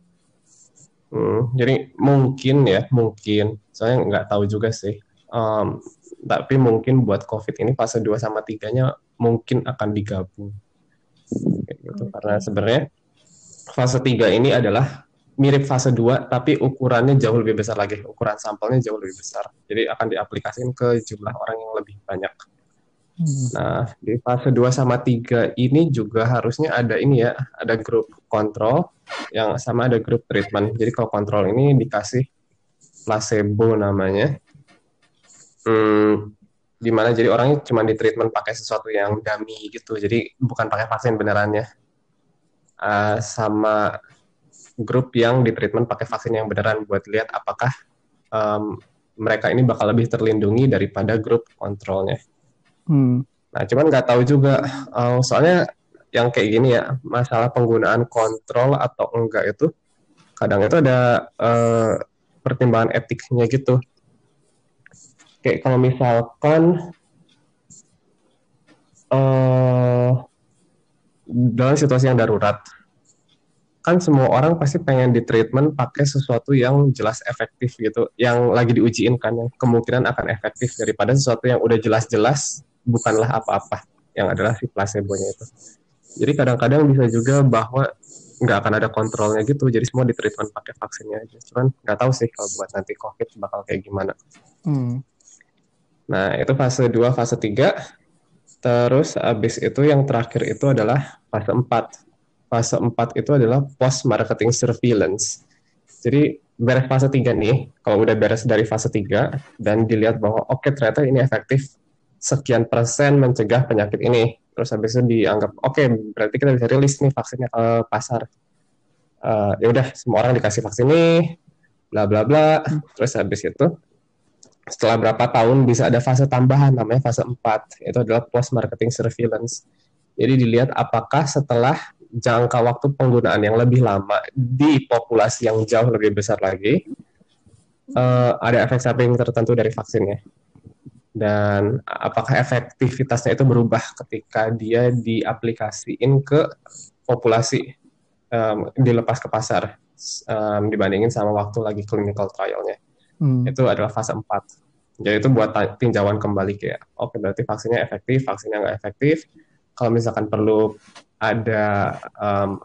D: Hmm, jadi mungkin ya, mungkin. Soalnya nggak tahu juga sih. Um, tapi mungkin buat COVID ini fase 2 sama 3-nya mungkin akan digabung. Kayak gitu.
C: Oke.
D: Karena sebenarnya fase 3 ini adalah mirip fase 2 tapi ukurannya jauh lebih besar lagi. Ukuran sampelnya jauh lebih besar. Jadi akan diaplikasikan ke jumlah orang yang lebih banyak.
A: Hmm.
D: Nah, di fase 2 sama 3 ini juga harusnya ada ini ya, ada grup kontrol yang sama ada grup treatment. Jadi kalau kontrol ini dikasih placebo namanya. Hmm, di mana jadi orangnya cuma di treatment pakai sesuatu yang dummy gitu. Jadi bukan pakai vaksin benerannya. Ah, sama grup yang di treatment pakai vaksin yang beneran buat lihat apakah em, mereka ini bakal lebih terlindungi daripada grup kontrolnya.
A: Hmm.
D: Nah, cuman nggak tahu juga, eh, soalnya yang kayak gini ya, masalah penggunaan kontrol atau enggak itu, kadang itu ada eh, pertimbangan etiknya gitu. Kayak kalau misalkan eh dalam situasi yang darurat, kan semua orang pasti pengen di treatment pakai sesuatu yang jelas efektif gitu, yang lagi diujiin kan, yang kemungkinan akan efektif daripada sesuatu yang udah jelas-jelas bukanlah apa-apa, yang adalah si placebo-nya itu. Jadi kadang-kadang bisa juga bahwa nggak akan ada kontrolnya gitu, jadi semua di treatment pakai vaksinnya aja. Cuman nggak tahu sih kalau buat nanti COVID bakal kayak gimana.
A: Hmm.
D: Nah, itu fase 2, fase 3. Terus habis itu yang terakhir itu adalah fase 4. Fase 4 itu adalah post marketing surveillance. Jadi beres fase 3 nih, kalau udah beres dari fase 3 dan dilihat bahwa oke ternyata ini efektif sekian persen mencegah penyakit ini. Terus habis itu dianggap oke berarti kita bisa rilis nih vaksinnya ke pasar. Eh, ya udah semua orang dikasih vaksin nih, bla bla bla. Terus habis itu setelah berapa tahun bisa ada fase tambahan namanya fase 4 itu adalah post marketing surveillance jadi dilihat apakah setelah jangka waktu penggunaan yang lebih lama di populasi yang jauh lebih besar lagi eh, ada efek samping tertentu dari vaksinnya dan apakah efektivitasnya itu berubah ketika dia diaplikasiin ke populasi em, dilepas ke pasar em, dibandingin sama waktu lagi clinical trialnya
A: Hmm.
D: itu adalah fase 4. Jadi itu buat tinjauan kembali kayak, oke berarti vaksinnya efektif, vaksinnya nggak efektif. Kalau misalkan perlu ada um,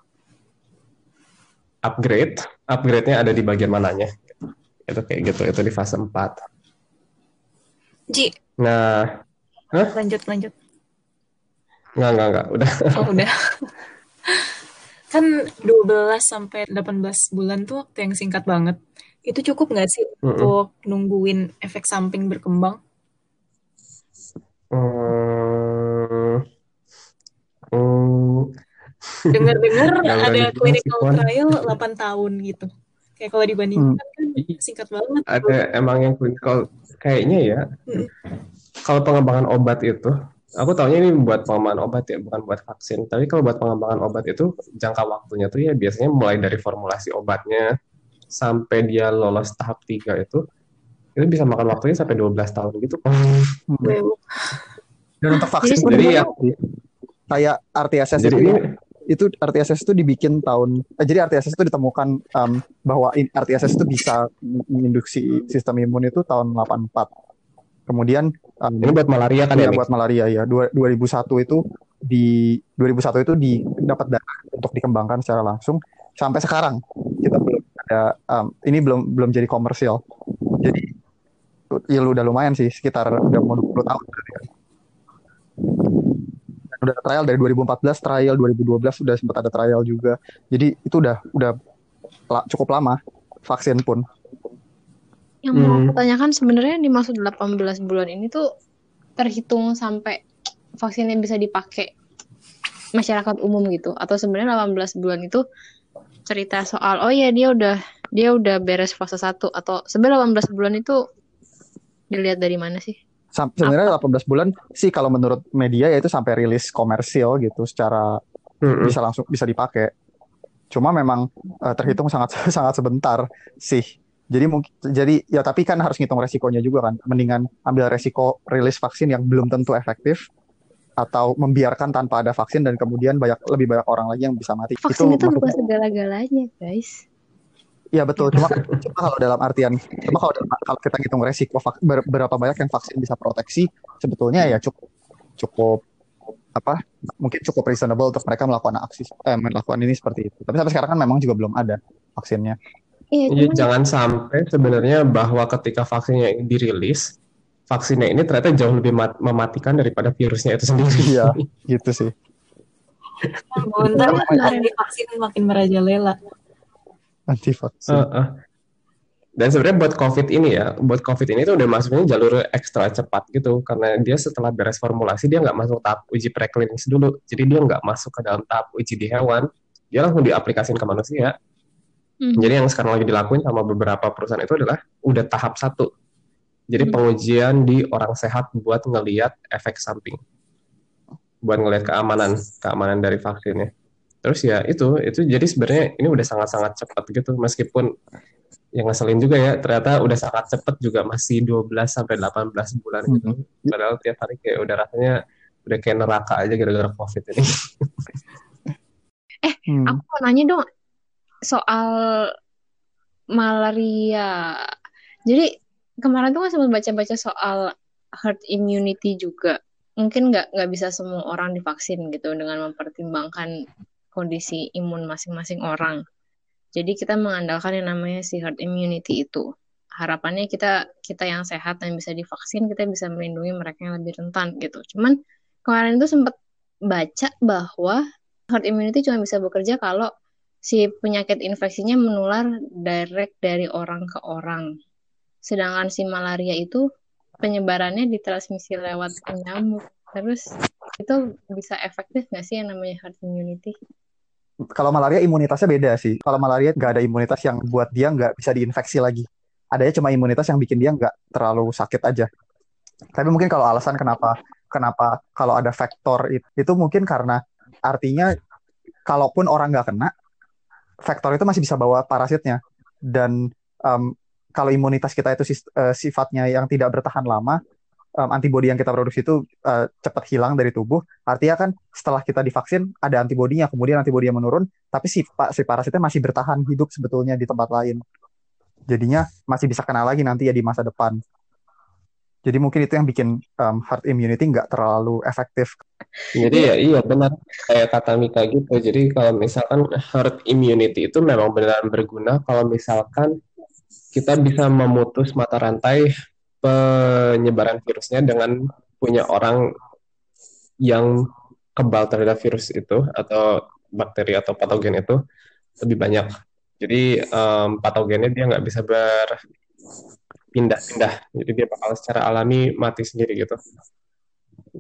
D: upgrade, upgrade-nya ada di bagian mananya. Itu kayak gitu, itu di fase 4.
E: Ji,
D: Nah,
E: lanjut lanjut.
D: nggak, nggak, nggak, udah.
E: Oh, udah. Kan 12 sampai 18 bulan tuh waktu yang singkat banget. Itu cukup nggak sih
D: Mm-mm.
E: untuk nungguin efek samping berkembang?
D: Hmm, hmm,
E: Dengar-dengar ada clinical trial 8 tahun gitu. Kayak kalau dibandingkan kan singkat banget.
D: ada emang yang clinical kayaknya ya
E: Mm.
D: kalau pengembangan obat itu aku tahunya ini buat pengembangan obat ya bukan buat vaksin tapi kalau buat pengembangan obat itu jangka waktunya tuh ya biasanya mulai dari formulasi obatnya sampai dia lolos tahap 3 itu itu bisa makan waktunya sampai 12 tahun gitu.
A: Dan untuk vaksin
C: Jadi
D: ya-
A: kayak RTSS
D: jadi
A: itu, itu RTSS itu dibikin tahun eh, jadi RTSS itu ditemukan em, bahwa in- RTSS itu bisa menginduksi sistem imun itu tahun 84. Kemudian em,
D: ini buat malaria kan
A: Iya,
D: ya
A: buat malaria ya. Dua- 2001 itu di 2001 itu di dapat dana untuk dikembangkan secara langsung sampai sekarang kita belum ada em, ini belum belum jadi komersial. Jadi ya udah lumayan sih sekitar udah mau 20 tahun udah trial dari 2014 trial 2012 sudah sempat ada trial juga. Jadi itu udah udah la- cukup lama vaksin pun.
C: Yang mau
D: Hmm.
C: aku tanyakan sebenarnya yang dimaksud 18 bulan ini tuh terhitung sampai vaksinnya bisa dipakai masyarakat umum gitu atau sebenarnya 18 bulan itu cerita soal oh ya dia udah dia udah beres fase 1 atau sebenarnya 18 bulan itu dilihat dari mana sih?
A: Sam- Sebenarnya 18 bulan sih kalau menurut media ya itu sampai rilis komersil gitu secara
D: Mm-mm.
A: bisa langsung bisa dipakai. Cuma memang eh, terhitung sangat sangat sebentar sih. Jadi mungkin jadi ya tapi kan harus ngitung resikonya juga kan. Mendingan ambil resiko rilis vaksin yang belum tentu efektif atau membiarkan tanpa ada vaksin dan kemudian banyak lebih banyak orang lagi yang bisa mati.
C: Vaksin itu, bukan
A: maksudnya
C: segala-galanya, guys.
A: Iya betul. Cuma cuma kalau dalam artian cuma kalau dalam- kalau kita ngitung resiko ber- berapa banyak yang vaksin bisa proteksi sebetulnya ya cukup cukup apa mungkin cukup reasonable untuk mereka melakukan aksi eh, melakukan ini seperti itu. Tapi sampai sekarang kan memang juga belum ada vaksinnya.
C: Iya,
D: Iya,
C: cuman
D: jangan sampai sebenarnya bahwa ketika vaksinnya ini dirilis, vaksinnya ini ternyata jauh lebih mat- mematikan daripada virusnya itu sendiri.
A: Iya, gitu sih.
E: Bentar,
C: Sebenarnya
E: anti vaksin makin merajalela.
A: Anti vaksin.
D: Heeh. Dan sebenarnya buat COVID ini ya, buat COVID ini tuh udah masuknya jalur ekstra cepat gitu, karena dia setelah beres formulasi dia nggak masuk tahap uji preklinis dulu, jadi dia nggak masuk ke dalam tahap uji di hewan, dia langsung diaplikasin ke manusia.
C: Mhm.
D: Jadi yang sekarang lagi dilakuin sama beberapa perusahaan itu adalah udah tahap satu. Jadi
C: Hmm.
D: pengujian di orang sehat buat ngeliat efek samping, buat ngeliat keamanan, keamanan dari vaksinnya. Terus ya itu, itu jadi sebenarnya ini udah sangat-sangat cepat gitu, meskipun yang ngeselin juga ya, ternyata udah sangat cepat juga masih 12 sampai 18 bulan gitu. Padahal tiap hari kayak udah rasanya udah kayak neraka aja gara-gara COVID ini.
A: Hmm.
C: Aku mau nanya dong soal malaria. Jadi kemarin tuh kan sempat baca-baca soal herd immunity juga. Mungkin nggak nggak bisa semua orang divaksin gitu dengan mempertimbangkan kondisi imun masing-masing orang. Jadi kita mengandalkan yang namanya si herd immunity itu. Harapannya kita kita yang sehat dan bisa divaksin kita bisa melindungi mereka yang lebih rentan gitu. Cuman kemarin itu sempat baca bahwa herd immunity cuma bisa bekerja kalau si penyakit infeksinya menular direct dari orang ke orang. Sedangkan si malaria itu penyebarannya ditransmisi lewat nyamuk. Terus itu bisa efektif nggak sih yang namanya herd immunity?
A: Kalau malaria imunitasnya beda sih. Kalau malaria nggak ada imunitas yang buat dia nggak bisa diinfeksi lagi. Adanya cuma imunitas yang bikin dia nggak terlalu sakit aja. Tapi mungkin kalau alasan kenapa kenapa kalau ada faktor itu, itu mungkin karena artinya kalaupun orang nggak kena, faktor itu masih bisa bawa parasitnya. Dan em, kalau imunitas kita itu eh, sifatnya yang tidak bertahan lama, em, antibodi yang kita produksi itu eh, cepat hilang dari tubuh. Artinya kan setelah kita divaksin ada antibodinya, kemudian antibodinya menurun, tapi si, si parasitnya masih bertahan hidup sebetulnya di tempat lain. Jadinya masih bisa kena lagi nanti ya di masa depan. Jadi mungkin itu yang bikin em, herd immunity nggak terlalu efektif.
D: Jadi ya iya benar kayak kata Mika gitu. Jadi kalau misalkan herd immunity itu memang benar berguna kalau misalkan kita bisa memutus mata rantai penyebaran virusnya dengan punya orang yang kebal terhadap virus itu atau bakteri atau patogen itu lebih banyak. Jadi em, patogennya dia nggak bisa berpindah-pindah. Jadi dia bakal secara alami mati sendiri gitu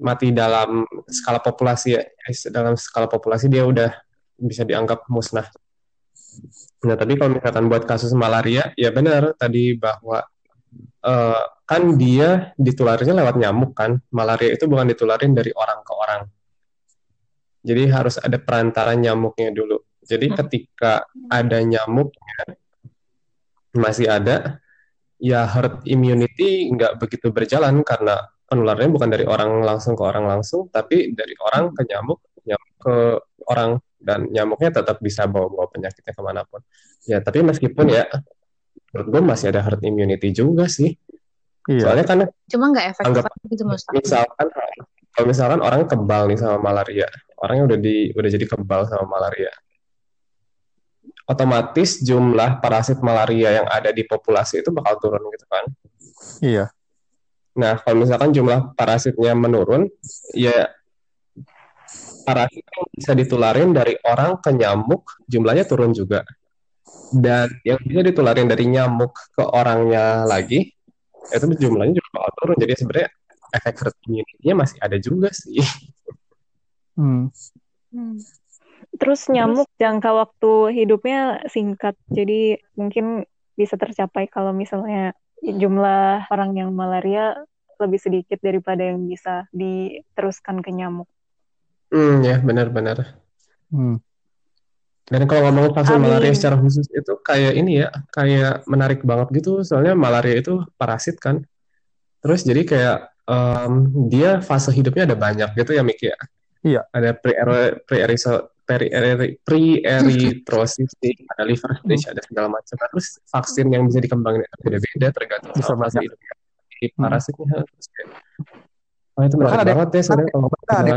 D: mati dalam skala populasi ya guys. dalam skala populasi dia udah bisa dianggap musnah. Nah tapi kalau misalkan buat kasus malaria ya benar tadi bahwa eh, kan dia ditularinnya lewat nyamuk kan malaria itu bukan ditularin dari orang ke orang. Jadi harus ada perantara nyamuknya dulu. Jadi ketika ada nyamuknya masih ada ya herd immunity nggak begitu berjalan karena penularannya bukan dari orang langsung ke orang langsung, tapi dari orang ke nyamuk, nyamuk ke orang, dan nyamuknya tetap bisa bawa-bawa penyakitnya ke mana pun. Ya, tapi meskipun ya, menurut gue masih ada herd immunity juga sih.
A: Iya.
D: Soalnya kan
C: Cuma nggak efektif
D: Anggap-
C: aja gitu maksud aku.
D: misalkan, kalau misalkan orang kebal nih sama malaria, orangnya udah di udah jadi kebal sama malaria, otomatis jumlah parasit malaria yang ada di populasi itu bakal turun gitu kan.
A: Iya.
D: Nah, kalau misalkan jumlah parasitnya menurun, ya parasit yang bisa ditularin dari orang ke nyamuk jumlahnya turun juga. Dan yang bisa ditularin dari nyamuk ke orangnya lagi itu jumlahnya juga bakal turun jadi sebenarnya efek herd immunity-nya masih ada juga sih
A: Hmm.
B: Hmm. Terus nyamuk jangka waktu hidupnya singkat, jadi mungkin bisa tercapai kalau misalnya jumlah orang yang malaria lebih sedikit daripada yang bisa diteruskan ke nyamuk.
D: hmm ya benar-benar
A: Hmm.
D: Dan kalau ngomongin vaksin
B: Amin.
D: malaria secara khusus itu kayak ini ya, kayak menarik banget gitu. Soalnya malaria itu parasit kan. Terus jadi kayak em, dia fase hidupnya ada banyak gitu ya Miki ya.
A: Iya.
D: Ada pre pre-erythrosis, ada liver stage, ada segala macam. Terus vaksin yang bisa dikembangin itu beda-beda tergantung
A: Bisa
D: sama fase hidupnya. Di parasitnya. Terus kayak, oh itu menarik
A: Bahkan ada-
D: banget ya sebenarnya kalau malaria.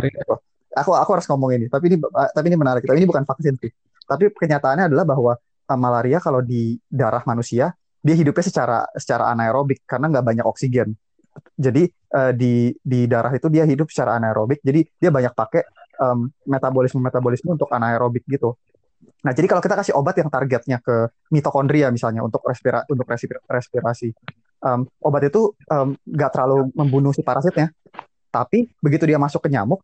A: aku aku harus ngomong ini tapi ini tapi ini menarik tapi ini bukan vaksin sih tapi kenyataannya adalah bahwa uh, malaria kalau di darah manusia dia hidupnya secara secara anaerobik karena nggak banyak oksigen. Jadi uh, di di darah itu dia hidup secara anaerobik jadi dia banyak pakai um, metabolisme metabolisme untuk anaerobik gitu. Nah jadi kalau kita kasih obat yang targetnya ke mitokondria misalnya untuk respira untuk respi- respirasi um, obat itu um, nggak terlalu membunuh si parasitnya tapi begitu dia masuk ke nyamuk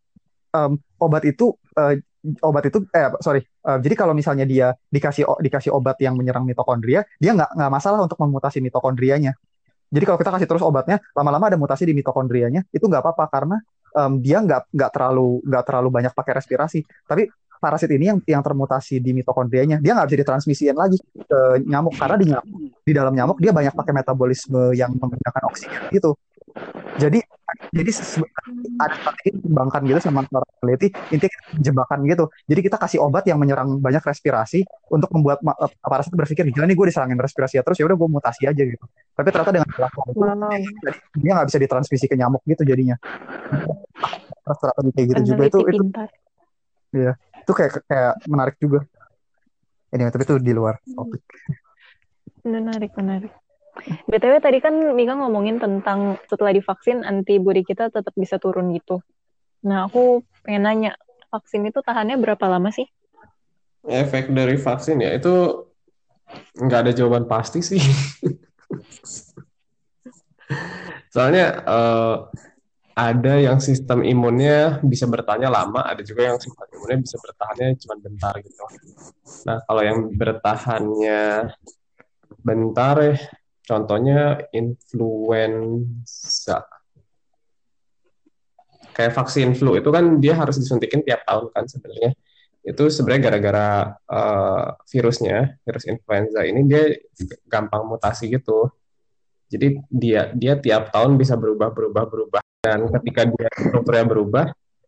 A: um, obat itu uh, obat itu eh sorry uh, jadi kalau misalnya dia dikasih dikasih obat yang menyerang mitokondria dia nggak nggak masalah untuk memutasi mitokondrianya. Jadi kalau kita kasih terus obatnya lama-lama ada mutasi di mitokondrianya itu nggak apa-apa karena um, dia nggak nggak terlalu nggak terlalu banyak pakai respirasi. Tapi parasit ini yang yang termutasi di mitokondrianya dia nggak bisa ditransmisiin lagi ke nyamuk karena di nyamuk di dalam nyamuk dia banyak pakai metabolisme yang menggunakan oksigen gitu. Jadi jadi se- ada strategi dikembangkan gitu sama peneliti intinya jebakan gitu. Jadi kita kasih obat yang menyerang banyak respirasi untuk membuat eh, parasit berpikir gila nih gue diserangin respirasi ya terus ya udah gue mutasi aja gitu. Tapi ternyata dengan dilakukan itu
B: Wow,
A: dia nggak bisa ditransmisi ke nyamuk gitu jadinya. Strategi kayak gitu juga itu itu
B: pintar.
A: itu kayak kayak menarik juga. Ini tapi itu di luar topik.
B: Menarik, menarik. BTW tadi kan Mika ngomongin tentang setelah divaksin antibodi kita tetap bisa turun gitu. Nah, aku pengen nanya, vaksin itu tahannya berapa lama sih?
D: Efek dari vaksin ya itu nggak ada jawaban pasti sih. Soalnya eh, ada yang sistem imunnya bisa bertahannya lama, ada juga yang sistem imunnya bisa bertahannya cuma bentar gitu. Nah, kalau yang bertahannya bentar, eh, contohnya influenza. Kayak vaksin flu itu kan dia harus disuntikin tiap tahun kan sebenarnya. Itu sebenarnya gara-gara eh, virusnya, virus influenza ini dia gampang mutasi gitu. Jadi dia dia tiap tahun bisa berubah berubah berubah dan ketika dia strukturnya berubah,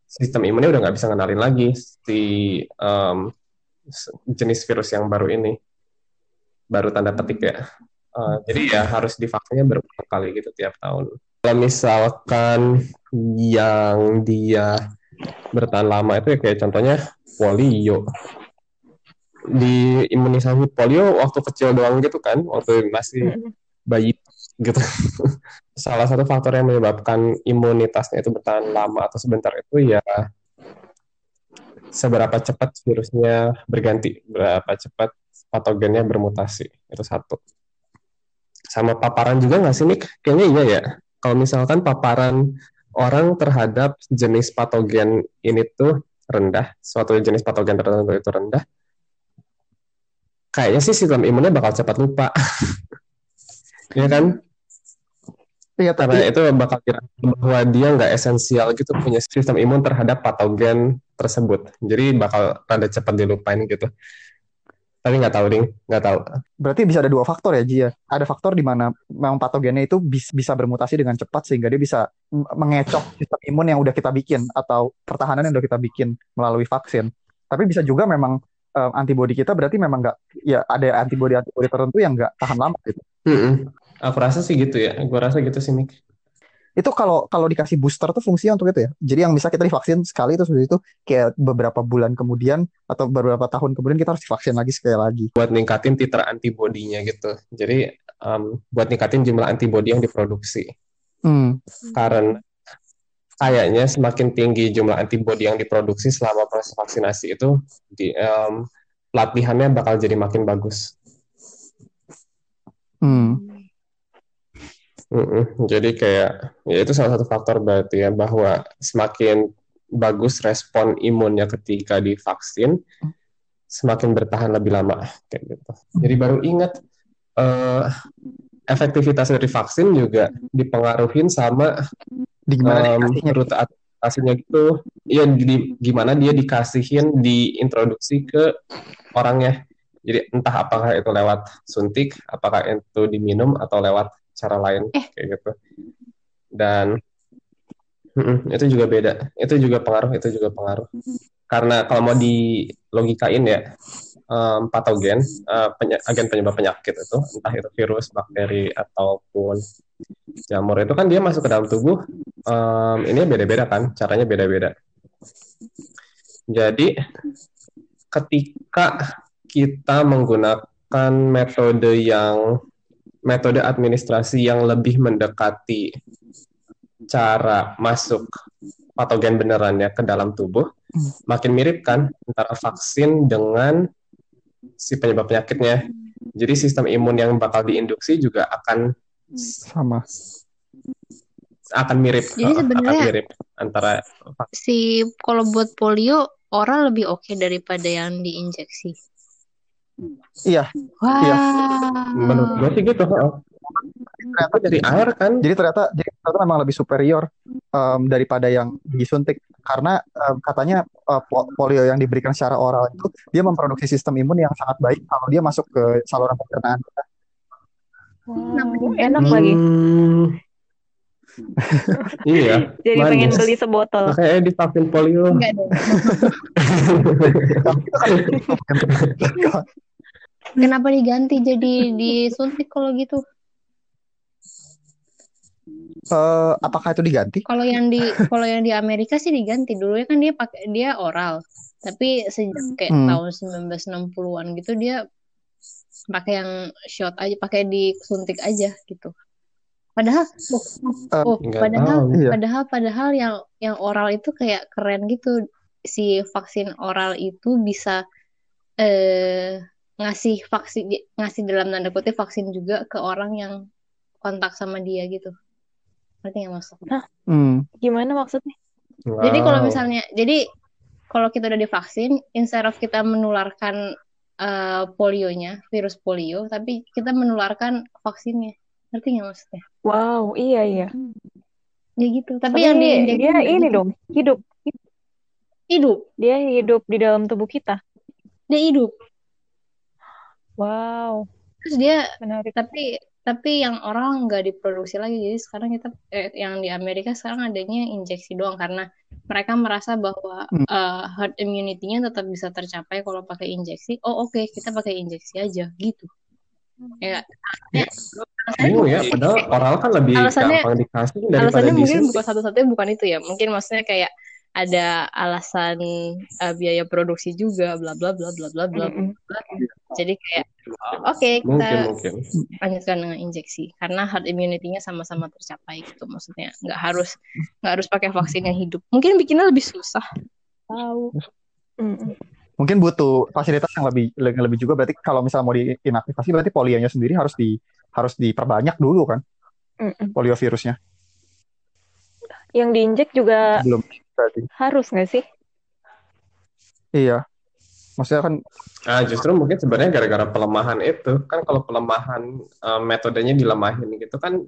D: sistem imunnya udah nggak bisa ngenalin lagi si s- jenis virus yang baru ini, baru tanda petik ya. Eh, jadi ya harus divaksinnya berulang kali gitu tiap tahun. Kalau misalkan yang dia bertahan lama itu ya kayak contohnya polio. Di imunisasi polio waktu kecil doang gitu kan, waktu masih bayi gitu. Salah satu faktor yang menyebabkan imunitasnya itu bertahan lama atau sebentar itu ya seberapa cepat virusnya berganti, berapa cepat patogennya bermutasi. Itu satu. Sama paparan juga nggak sih, Nick? Kayaknya iya ya. Kalau misalkan paparan orang terhadap jenis patogen ini tuh rendah, suatu jenis patogen tertentu itu rendah, kayaknya sih sistem imunnya bakal cepat lupa. Iya kan?
A: iya tapi
D: Karena itu bakal kira bahwa dia nggak esensial gitu punya sistem imun terhadap patogen tersebut. Jadi bakal rada cepat dilupain gitu. Tapi nggak tahu, Ding. Nggak tahu.
A: Berarti bisa ada dua faktor ya, Ji ya. Ada faktor di mana memang patogennya itu bis- bisa bermutasi dengan cepat sehingga dia bisa m- mengecok sistem imun yang udah kita bikin atau pertahanan yang udah kita bikin melalui vaksin. Tapi bisa juga memang eh, antibodi kita berarti memang nggak ya ada antibodi-antibodi tertentu yang nggak tahan lama gitu.
D: Mm-mm. Aku rasa sih gitu ya. Gue rasa gitu sih, Nick.
A: Itu kalau kalau dikasih booster tuh fungsinya untuk itu ya. Jadi yang bisa kita divaksin sekali terus itu kayak beberapa bulan kemudian atau beberapa tahun kemudian kita harus divaksin lagi sekali lagi.
D: Buat ningkatin titer antibodinya gitu. Jadi um, buat ningkatin jumlah antibodi yang diproduksi.
A: Hmm.
D: Karena kayaknya semakin tinggi jumlah antibodi yang diproduksi selama proses vaksinasi itu di em, pelatihannya bakal jadi makin bagus.
A: Hmm.
D: Mm-mm. Jadi kayak ya itu salah satu faktor berarti ya bahwa semakin bagus respon imunnya ketika divaksin, semakin bertahan lebih lama kayak gitu. Jadi baru ingat eh, efektivitas dari vaksin juga dipengaruhin sama
A: Di gimana dikasihnya?
D: rute adaptasinya gitu. Iya, di, gimana dia dikasihin, diintroduksi ke orangnya. Jadi entah apakah itu lewat suntik, apakah itu diminum atau lewat cara lain kayak gitu. Dan itu juga beda. Itu juga pengaruh, itu juga pengaruh. Karena kalau mau di logikain ya, em, patogen, eh, penya- agen penyebab penyakit itu, entah itu virus, bakteri ataupun jamur itu kan dia masuk ke dalam tubuh, em, ini beda-beda kan, caranya beda-beda. Jadi ketika kita menggunakan metode yang metode administrasi yang lebih mendekati cara masuk patogen benerannya ke dalam tubuh, makin mirip kan antara vaksin dengan si penyebab penyakitnya. Jadi sistem imun yang bakal diinduksi juga akan
A: Sama.
D: akan mirip,
C: Jadi
D: akan
C: sebenarnya-
D: mirip antara
C: Si kalau buat polio oral lebih oke daripada yang diinjeksi.
A: Iya.
C: Wah.
A: Iya.
D: menurut gue sih gitu. heeh. Itu dari air kan?
A: Jadi ternyata jadi ternyata memang lebih superior em, daripada yang disuntik karena em, katanya eh, po- polio yang diberikan secara oral itu dia memproduksi sistem imun yang sangat baik kalau dia masuk ke saluran pencernaan kita.
B: Wow, enak lagi.
D: Hmm. iya.
B: Jadi pengen
D: manis.
B: beli sebotol.
D: Makanya divaksin polio.
C: Enggak dong. Kenapa diganti jadi disuntik kalau gitu?
A: Eh, apakah itu diganti?
C: Kalau yang di kalau yang di Amerika sih diganti. Dulunya kan dia pakai dia oral. Tapi sejak kayak
A: Hmm.
C: tahun 1960-an gitu dia pakai yang shot aja, pakai disuntik aja gitu. Padahal oh,
A: Eh,
C: oh,
D: Nggak
C: padahal
D: tahu.
A: Iya.
C: padahal padahal yang yang oral itu kayak keren gitu. Si vaksin oral itu bisa eh ngasih vaksin ngasih dalam tanda kutip vaksin juga ke orang yang kontak sama dia gitu. Ngerti nggak maksudnya?
A: Hmm.
B: Gimana maksudnya?
C: Jadi kalau
D: Wow.
C: misalnya, jadi kalau kita udah divaksin, instead of kita menularkan eh, polionya, virus polio, tapi kita menularkan vaksinnya. Ngerti nggak maksudnya?
B: Wow, iya iya.
C: Ya gitu. Tapi,
B: Tapi
C: yang diinjek
B: dia ini dong, hidup.
C: hidup,
B: Dia hidup di dalam tubuh kita.
C: dia hidup.
B: Wow,
C: Terus dia,
B: menarik.
C: tapi tapi yang orang nggak diproduksi lagi. Jadi sekarang kita, eh, yang di Amerika sekarang adanya injeksi doang karena mereka merasa bahwa
A: Hmm.
C: eh, herd immunity-nya tetap bisa tercapai kalau pakai injeksi. Oh oke, kita pakai injeksi aja gitu. Ya, ya,
D: Bingung ya, padahal oral kan lebih
C: Alasannya-
D: gampang dikasih daripada
C: alasannya mungkin bukan satu-satunya bukan itu ya mungkin maksudnya kayak ada alasan uh, biaya produksi juga bla bla bla bla bla bla
B: Mm-mm.
C: bla. jadi kayak oke
D: Mungkin,
C: kita
D: mungkin.
C: lanjutkan dengan injeksi karena herd immunity-nya sama-sama tercapai gitu maksudnya nggak harus nggak harus pakai vaksin yang hidup mungkin bikinnya lebih susah tahu
B: Mm-mm.
A: Mungkin butuh fasilitas yang lebih yang lebih juga berarti kalau misalnya mau diinaktivasi berarti polionya sendiri harus di harus diperbanyak dulu kan
B: Mm-mm.
A: polio virusnya.
B: Yang diinjek juga
A: Belum berarti.
B: harus nggak sih?
A: Iya. Maksudnya kan
D: Ah, justru mungkin sebenarnya gara-gara pelemahan itu kan kalau pelemahan eh, metodenya dilemahin gitu kan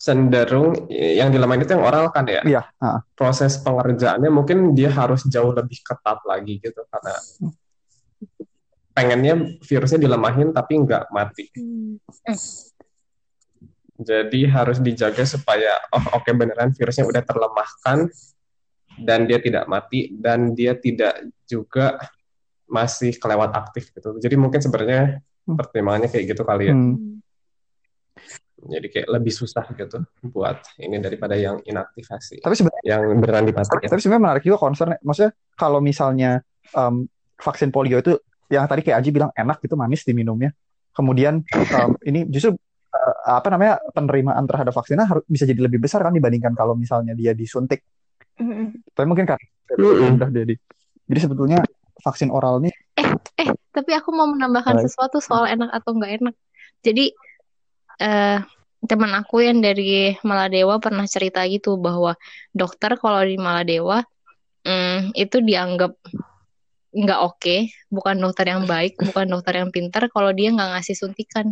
D: cenderung yang dilemahin itu yang oral kan ya.
A: iya, ah,
D: Proses pengerjaannya mungkin dia harus jauh lebih ketat lagi gitu karena pengennya virusnya dilemahin tapi nggak mati. Jadi harus dijaga supaya oh oke beneran virusnya udah terlemahkan dan dia tidak mati dan dia tidak juga masih kelewat aktif gitu. Jadi mungkin sebenarnya
A: Hmm.
D: pertimbangannya kayak gitu kali ya.
A: hmm,
D: Jadi kayak lebih susah gitu buat ini daripada yang inaktivasi,
A: tapi sebenarnya
D: yang beneran dimatikan.
A: tapi sebenarnya menarik juga concern maksudnya kalau misalnya em, vaksin polio itu yang tadi kayak Aji bilang enak gitu manis diminumnya. Kemudian em, ini justru eh, apa namanya penerimaan terhadap vaksinnya harus bisa jadi lebih besar kan dibandingkan kalau misalnya dia disuntik. Tapi mungkin karena
D: Mm-mm.
A: udah jadi. Jadi sebetulnya vaksin oral nih
C: eh tapi aku mau menambahkan
A: Baik.
C: sesuatu soal enak atau nggak enak jadi eh teman aku yang dari Maladewa pernah cerita gitu bahwa dokter kalau di Maladewa mm, itu dianggap nggak oke, bukan dokter yang baik, bukan dokter yang pintar kalau dia nggak ngasih suntikan.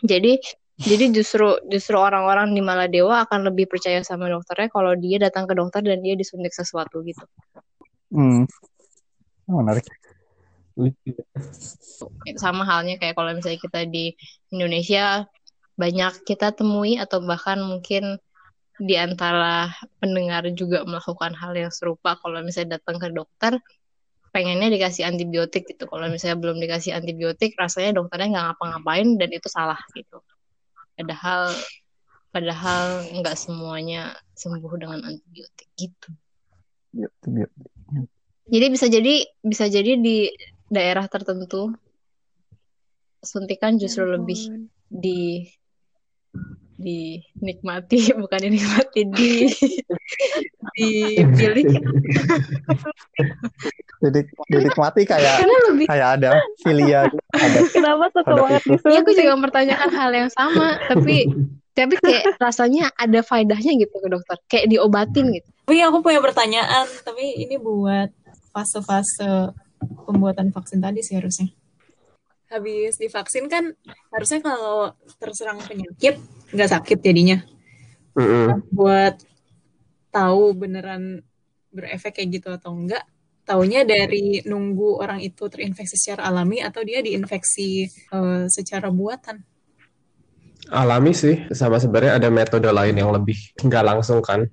C: Jadi jadi justru justru orang-orang di Maladewa akan lebih percaya sama dokternya kalau dia datang ke dokter dan dia disuntik sesuatu gitu.
A: Hmm. Oh, menarik.
C: Sama halnya kayak kalau misalnya kita di Indonesia banyak kita temui atau bahkan mungkin di antara pendengar juga melakukan hal yang serupa kalau misalnya datang ke dokter pengennya dikasih antibiotik gitu kalau misalnya belum dikasih antibiotik rasanya dokternya nggak ngapa-ngapain dan itu salah gitu padahal padahal nggak semuanya sembuh dengan antibiotik gitu.
A: Ya, ya.
C: jadi bisa jadi bisa jadi di daerah tertentu suntikan justru lebih di dinikmati bukan dinikmati di dipilih
A: Didik, dinikmati kayak
C: karena lebih
A: kayak ada filia ada
B: Kenapa suka banget
A: itu.
C: Iya, aku juga mempertanyakan hal yang sama, tapi tapi kayak rasanya ada faedahnya gitu ke dokter, kayak diobatin gitu.
E: Tapi aku punya pertanyaan, tapi ini buat fase-fase pembuatan vaksin tadi sih harusnya. Habis divaksin kan harusnya kalau terserang penyakit nggak sakit jadinya.
D: Mm-mm.
E: Buat tahu beneran berefek kayak gitu atau enggak, taunya dari nunggu orang itu terinfeksi secara alami atau dia diinfeksi eh, secara buatan.
D: Alami sih, sama sebenarnya ada metode lain yang lebih nggak langsung kan.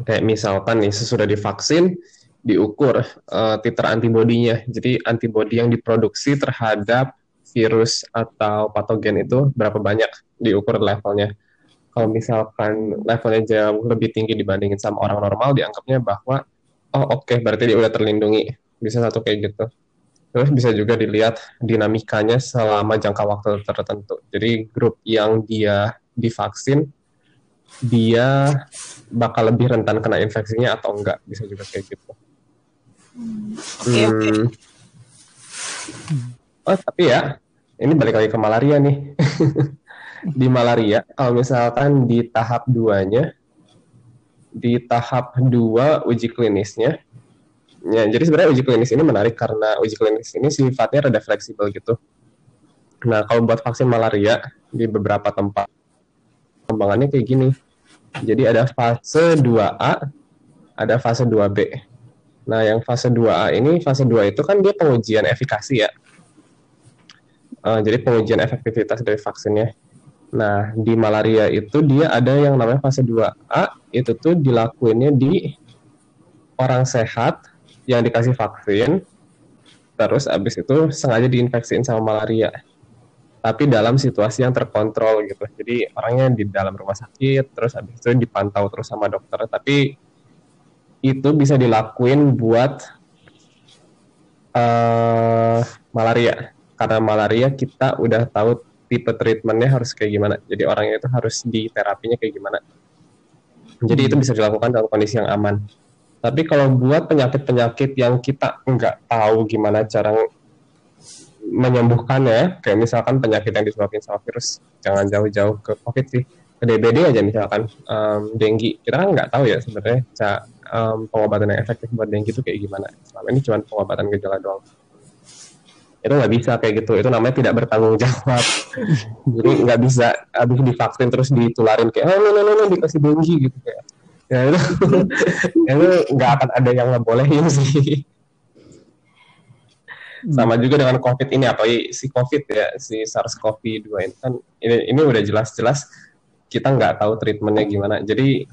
D: Kayak misalkan nih sesudah divaksin diukur eh, titer antibodinya. Jadi antibodi yang diproduksi terhadap virus atau patogen itu berapa banyak diukur levelnya. Kalau misalkan levelnya jauh lebih tinggi dibandingin sama orang normal, dianggapnya bahwa oh oke berarti dia udah terlindungi. Bisa satu kayak gitu. Terus bisa juga dilihat dinamikanya selama jangka waktu tertentu. Jadi grup yang dia divaksin, dia bakal lebih rentan kena infeksinya atau enggak. Bisa juga kayak gitu.
E: Oke, oke.
D: Hmm. Oh, tapi ya, ini balik lagi ke malaria nih. di malaria, kalau misalkan di tahap duanya, di tahap dua uji klinisnya, ya, jadi sebenarnya uji klinis ini menarik karena uji klinis ini sifatnya rada fleksibel gitu. Nah, kalau buat vaksin malaria di beberapa tempat, pengembangannya kayak gini. Jadi ada fase 2A, ada fase 2B. Nah, yang fase 2A ini, fase 2 itu kan dia pengujian efikasi ya. Eh, jadi pengujian efektivitas dari vaksinnya. Nah, di malaria itu dia ada yang namanya fase 2A, itu tuh dilakuinnya di orang sehat yang dikasih vaksin, terus abis itu sengaja diinfeksiin sama malaria. Tapi dalam situasi yang terkontrol gitu. Jadi orangnya di dalam rumah sakit, terus abis itu dipantau terus sama dokter. Tapi itu bisa dilakuin buat eh malaria. Karena malaria kita udah tahu tipe treatmentnya harus kayak gimana. Jadi orangnya itu harus di terapinya kayak gimana. Jadi itu bisa dilakukan dalam kondisi yang aman. Tapi kalau buat penyakit-penyakit yang kita nggak tahu gimana cara menyembuhkannya, kayak misalkan penyakit yang disebabkan sama virus, jangan jauh-jauh ke COVID sih, ke DBD aja misalkan, um, denggi. Kita kan nggak tahu ya sebenarnya um, pengobatan yang efektif buat denggi itu kayak gimana. Selama ini cuma pengobatan gejala doang. Itu nggak bisa kayak gitu, itu namanya tidak bertanggung jawab. Jadi nggak bisa habis divaksin terus ditularin kayak, oh, no, no, no, no, dikasih denggi gitu kayak. Ya itu, itu nggak akan ada yang ngebolehin sih. Sama juga dengan COVID ini apa si COVID ya si SARS-CoV-2 ini kan ini, ini udah jelas-jelas kita nggak tahu treatmentnya gimana. Jadi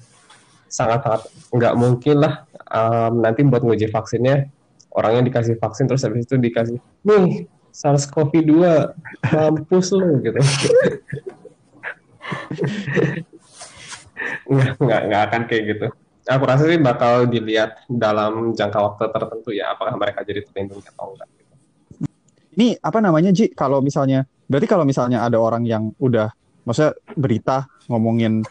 D: sangat-sangat nggak mungkin lah um, nanti buat nguji vaksinnya orangnya dikasih vaksin terus habis itu dikasih nih SARS-CoV-2 mampus lu gitu. nggak, nggak, nggak akan kayak gitu. Aku rasa sih bakal dilihat dalam jangka waktu tertentu ya apakah mereka jadi terlindungi atau enggak.
A: Ini apa namanya Ji? Kalau misalnya, berarti kalau misalnya ada orang yang udah, maksudnya berita ngomongin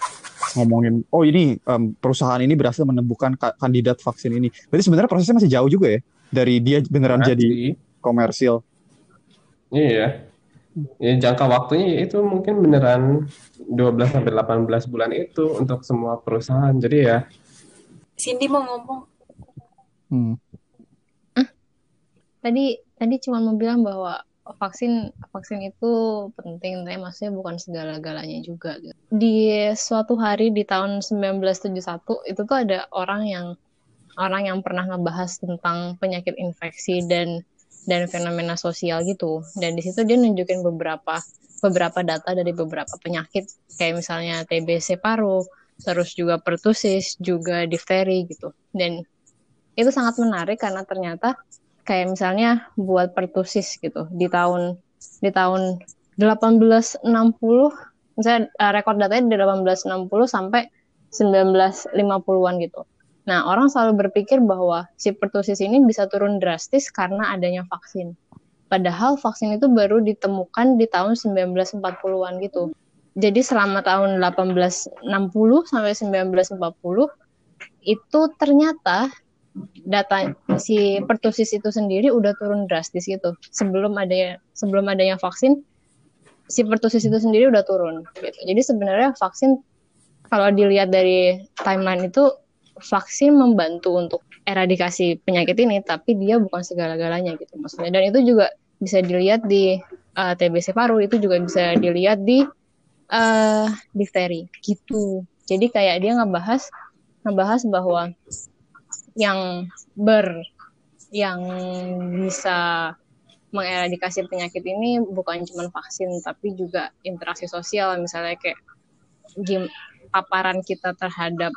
A: ngomongin, oh ini em, perusahaan ini berhasil menemukan ka- kandidat vaksin ini. Berarti sebenarnya prosesnya masih jauh juga ya dari dia beneran
D: Masih.
A: jadi komersil.
D: Iya. Ya jangka waktunya ya itu mungkin beneran 12 sampai 18 bulan itu untuk semua perusahaan. Jadi ya
E: Cindy mau ngomong.
A: Hmm.
C: Tadi tadi cuma mau bilang bahwa vaksin vaksin itu penting, tapi maksudnya bukan segala-galanya juga. gitu. Di suatu hari di tahun 1971 itu tuh ada orang yang orang yang pernah ngebahas tentang penyakit infeksi dan dan fenomena sosial gitu. Dan di situ dia nunjukin beberapa beberapa data dari beberapa penyakit kayak misalnya TBC paru, terus juga pertusis, juga difteri gitu. Dan itu sangat menarik karena ternyata kayak misalnya buat pertusis gitu di tahun di tahun 1860 misalnya uh, rekor datanya di 1860 sampai 1950-an gitu. Nah, orang selalu berpikir bahwa si pertusis ini bisa turun drastis karena adanya vaksin. Padahal vaksin itu baru ditemukan di tahun 1940-an gitu. Jadi selama tahun 1860 sampai 1940 itu ternyata data si pertusis itu sendiri udah turun drastis gitu. Sebelum adanya sebelum adanya vaksin si pertusis itu sendiri udah turun gitu. Jadi sebenarnya vaksin kalau dilihat dari timeline itu vaksin membantu untuk eradikasi penyakit ini, tapi dia bukan segala-galanya gitu maksudnya. Dan itu juga bisa dilihat di uh, TBC paru, itu juga bisa dilihat di uh, difteri gitu. Jadi kayak dia ngebahas ngebahas bahwa yang ber yang bisa mengeradikasi penyakit ini bukan cuma vaksin tapi juga interaksi sosial misalnya kayak gim paparan kita terhadap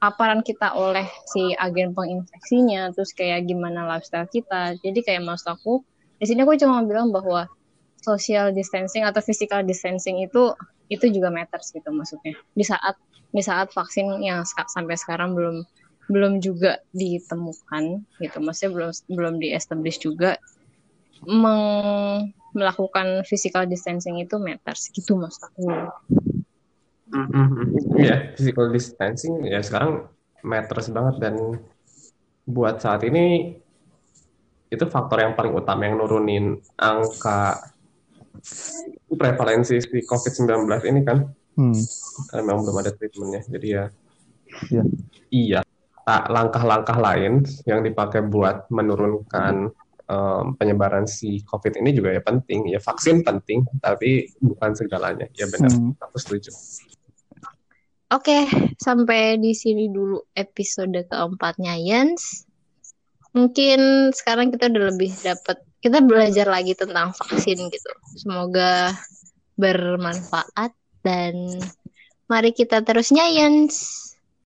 C: paparan kita oleh si agen penginfeksinya terus kayak gimana lifestyle kita. Jadi kayak maksud aku di sini aku cuma bilang bahwa social distancing atau physical distancing itu itu juga matters gitu maksudnya. Di saat di saat vaksin yang sampai sekarang belum belum juga ditemukan gitu. Maksudnya belum belum di establish juga melakukan physical distancing itu matters gitu maksud aku
D: mm-hmm. ya physical distancing ya sekarang matters banget dan buat saat ini itu faktor yang paling utama yang nurunin angka prevalensi si COVID-19 ini kan hmm. karena memang belum ada treatmentnya jadi ya
A: ya.
D: iya langkah-langkah lain yang dipakai buat menurunkan um, penyebaran si COVID ini juga ya penting. Ya vaksin penting, tapi bukan segalanya. Ya benar, hmm. aku setuju.
C: Oke, sampai di sini dulu episode keempatnya Yens. Mungkin sekarang kita udah lebih dapat, kita belajar lagi tentang vaksin gitu. Semoga bermanfaat dan mari kita terus Yens.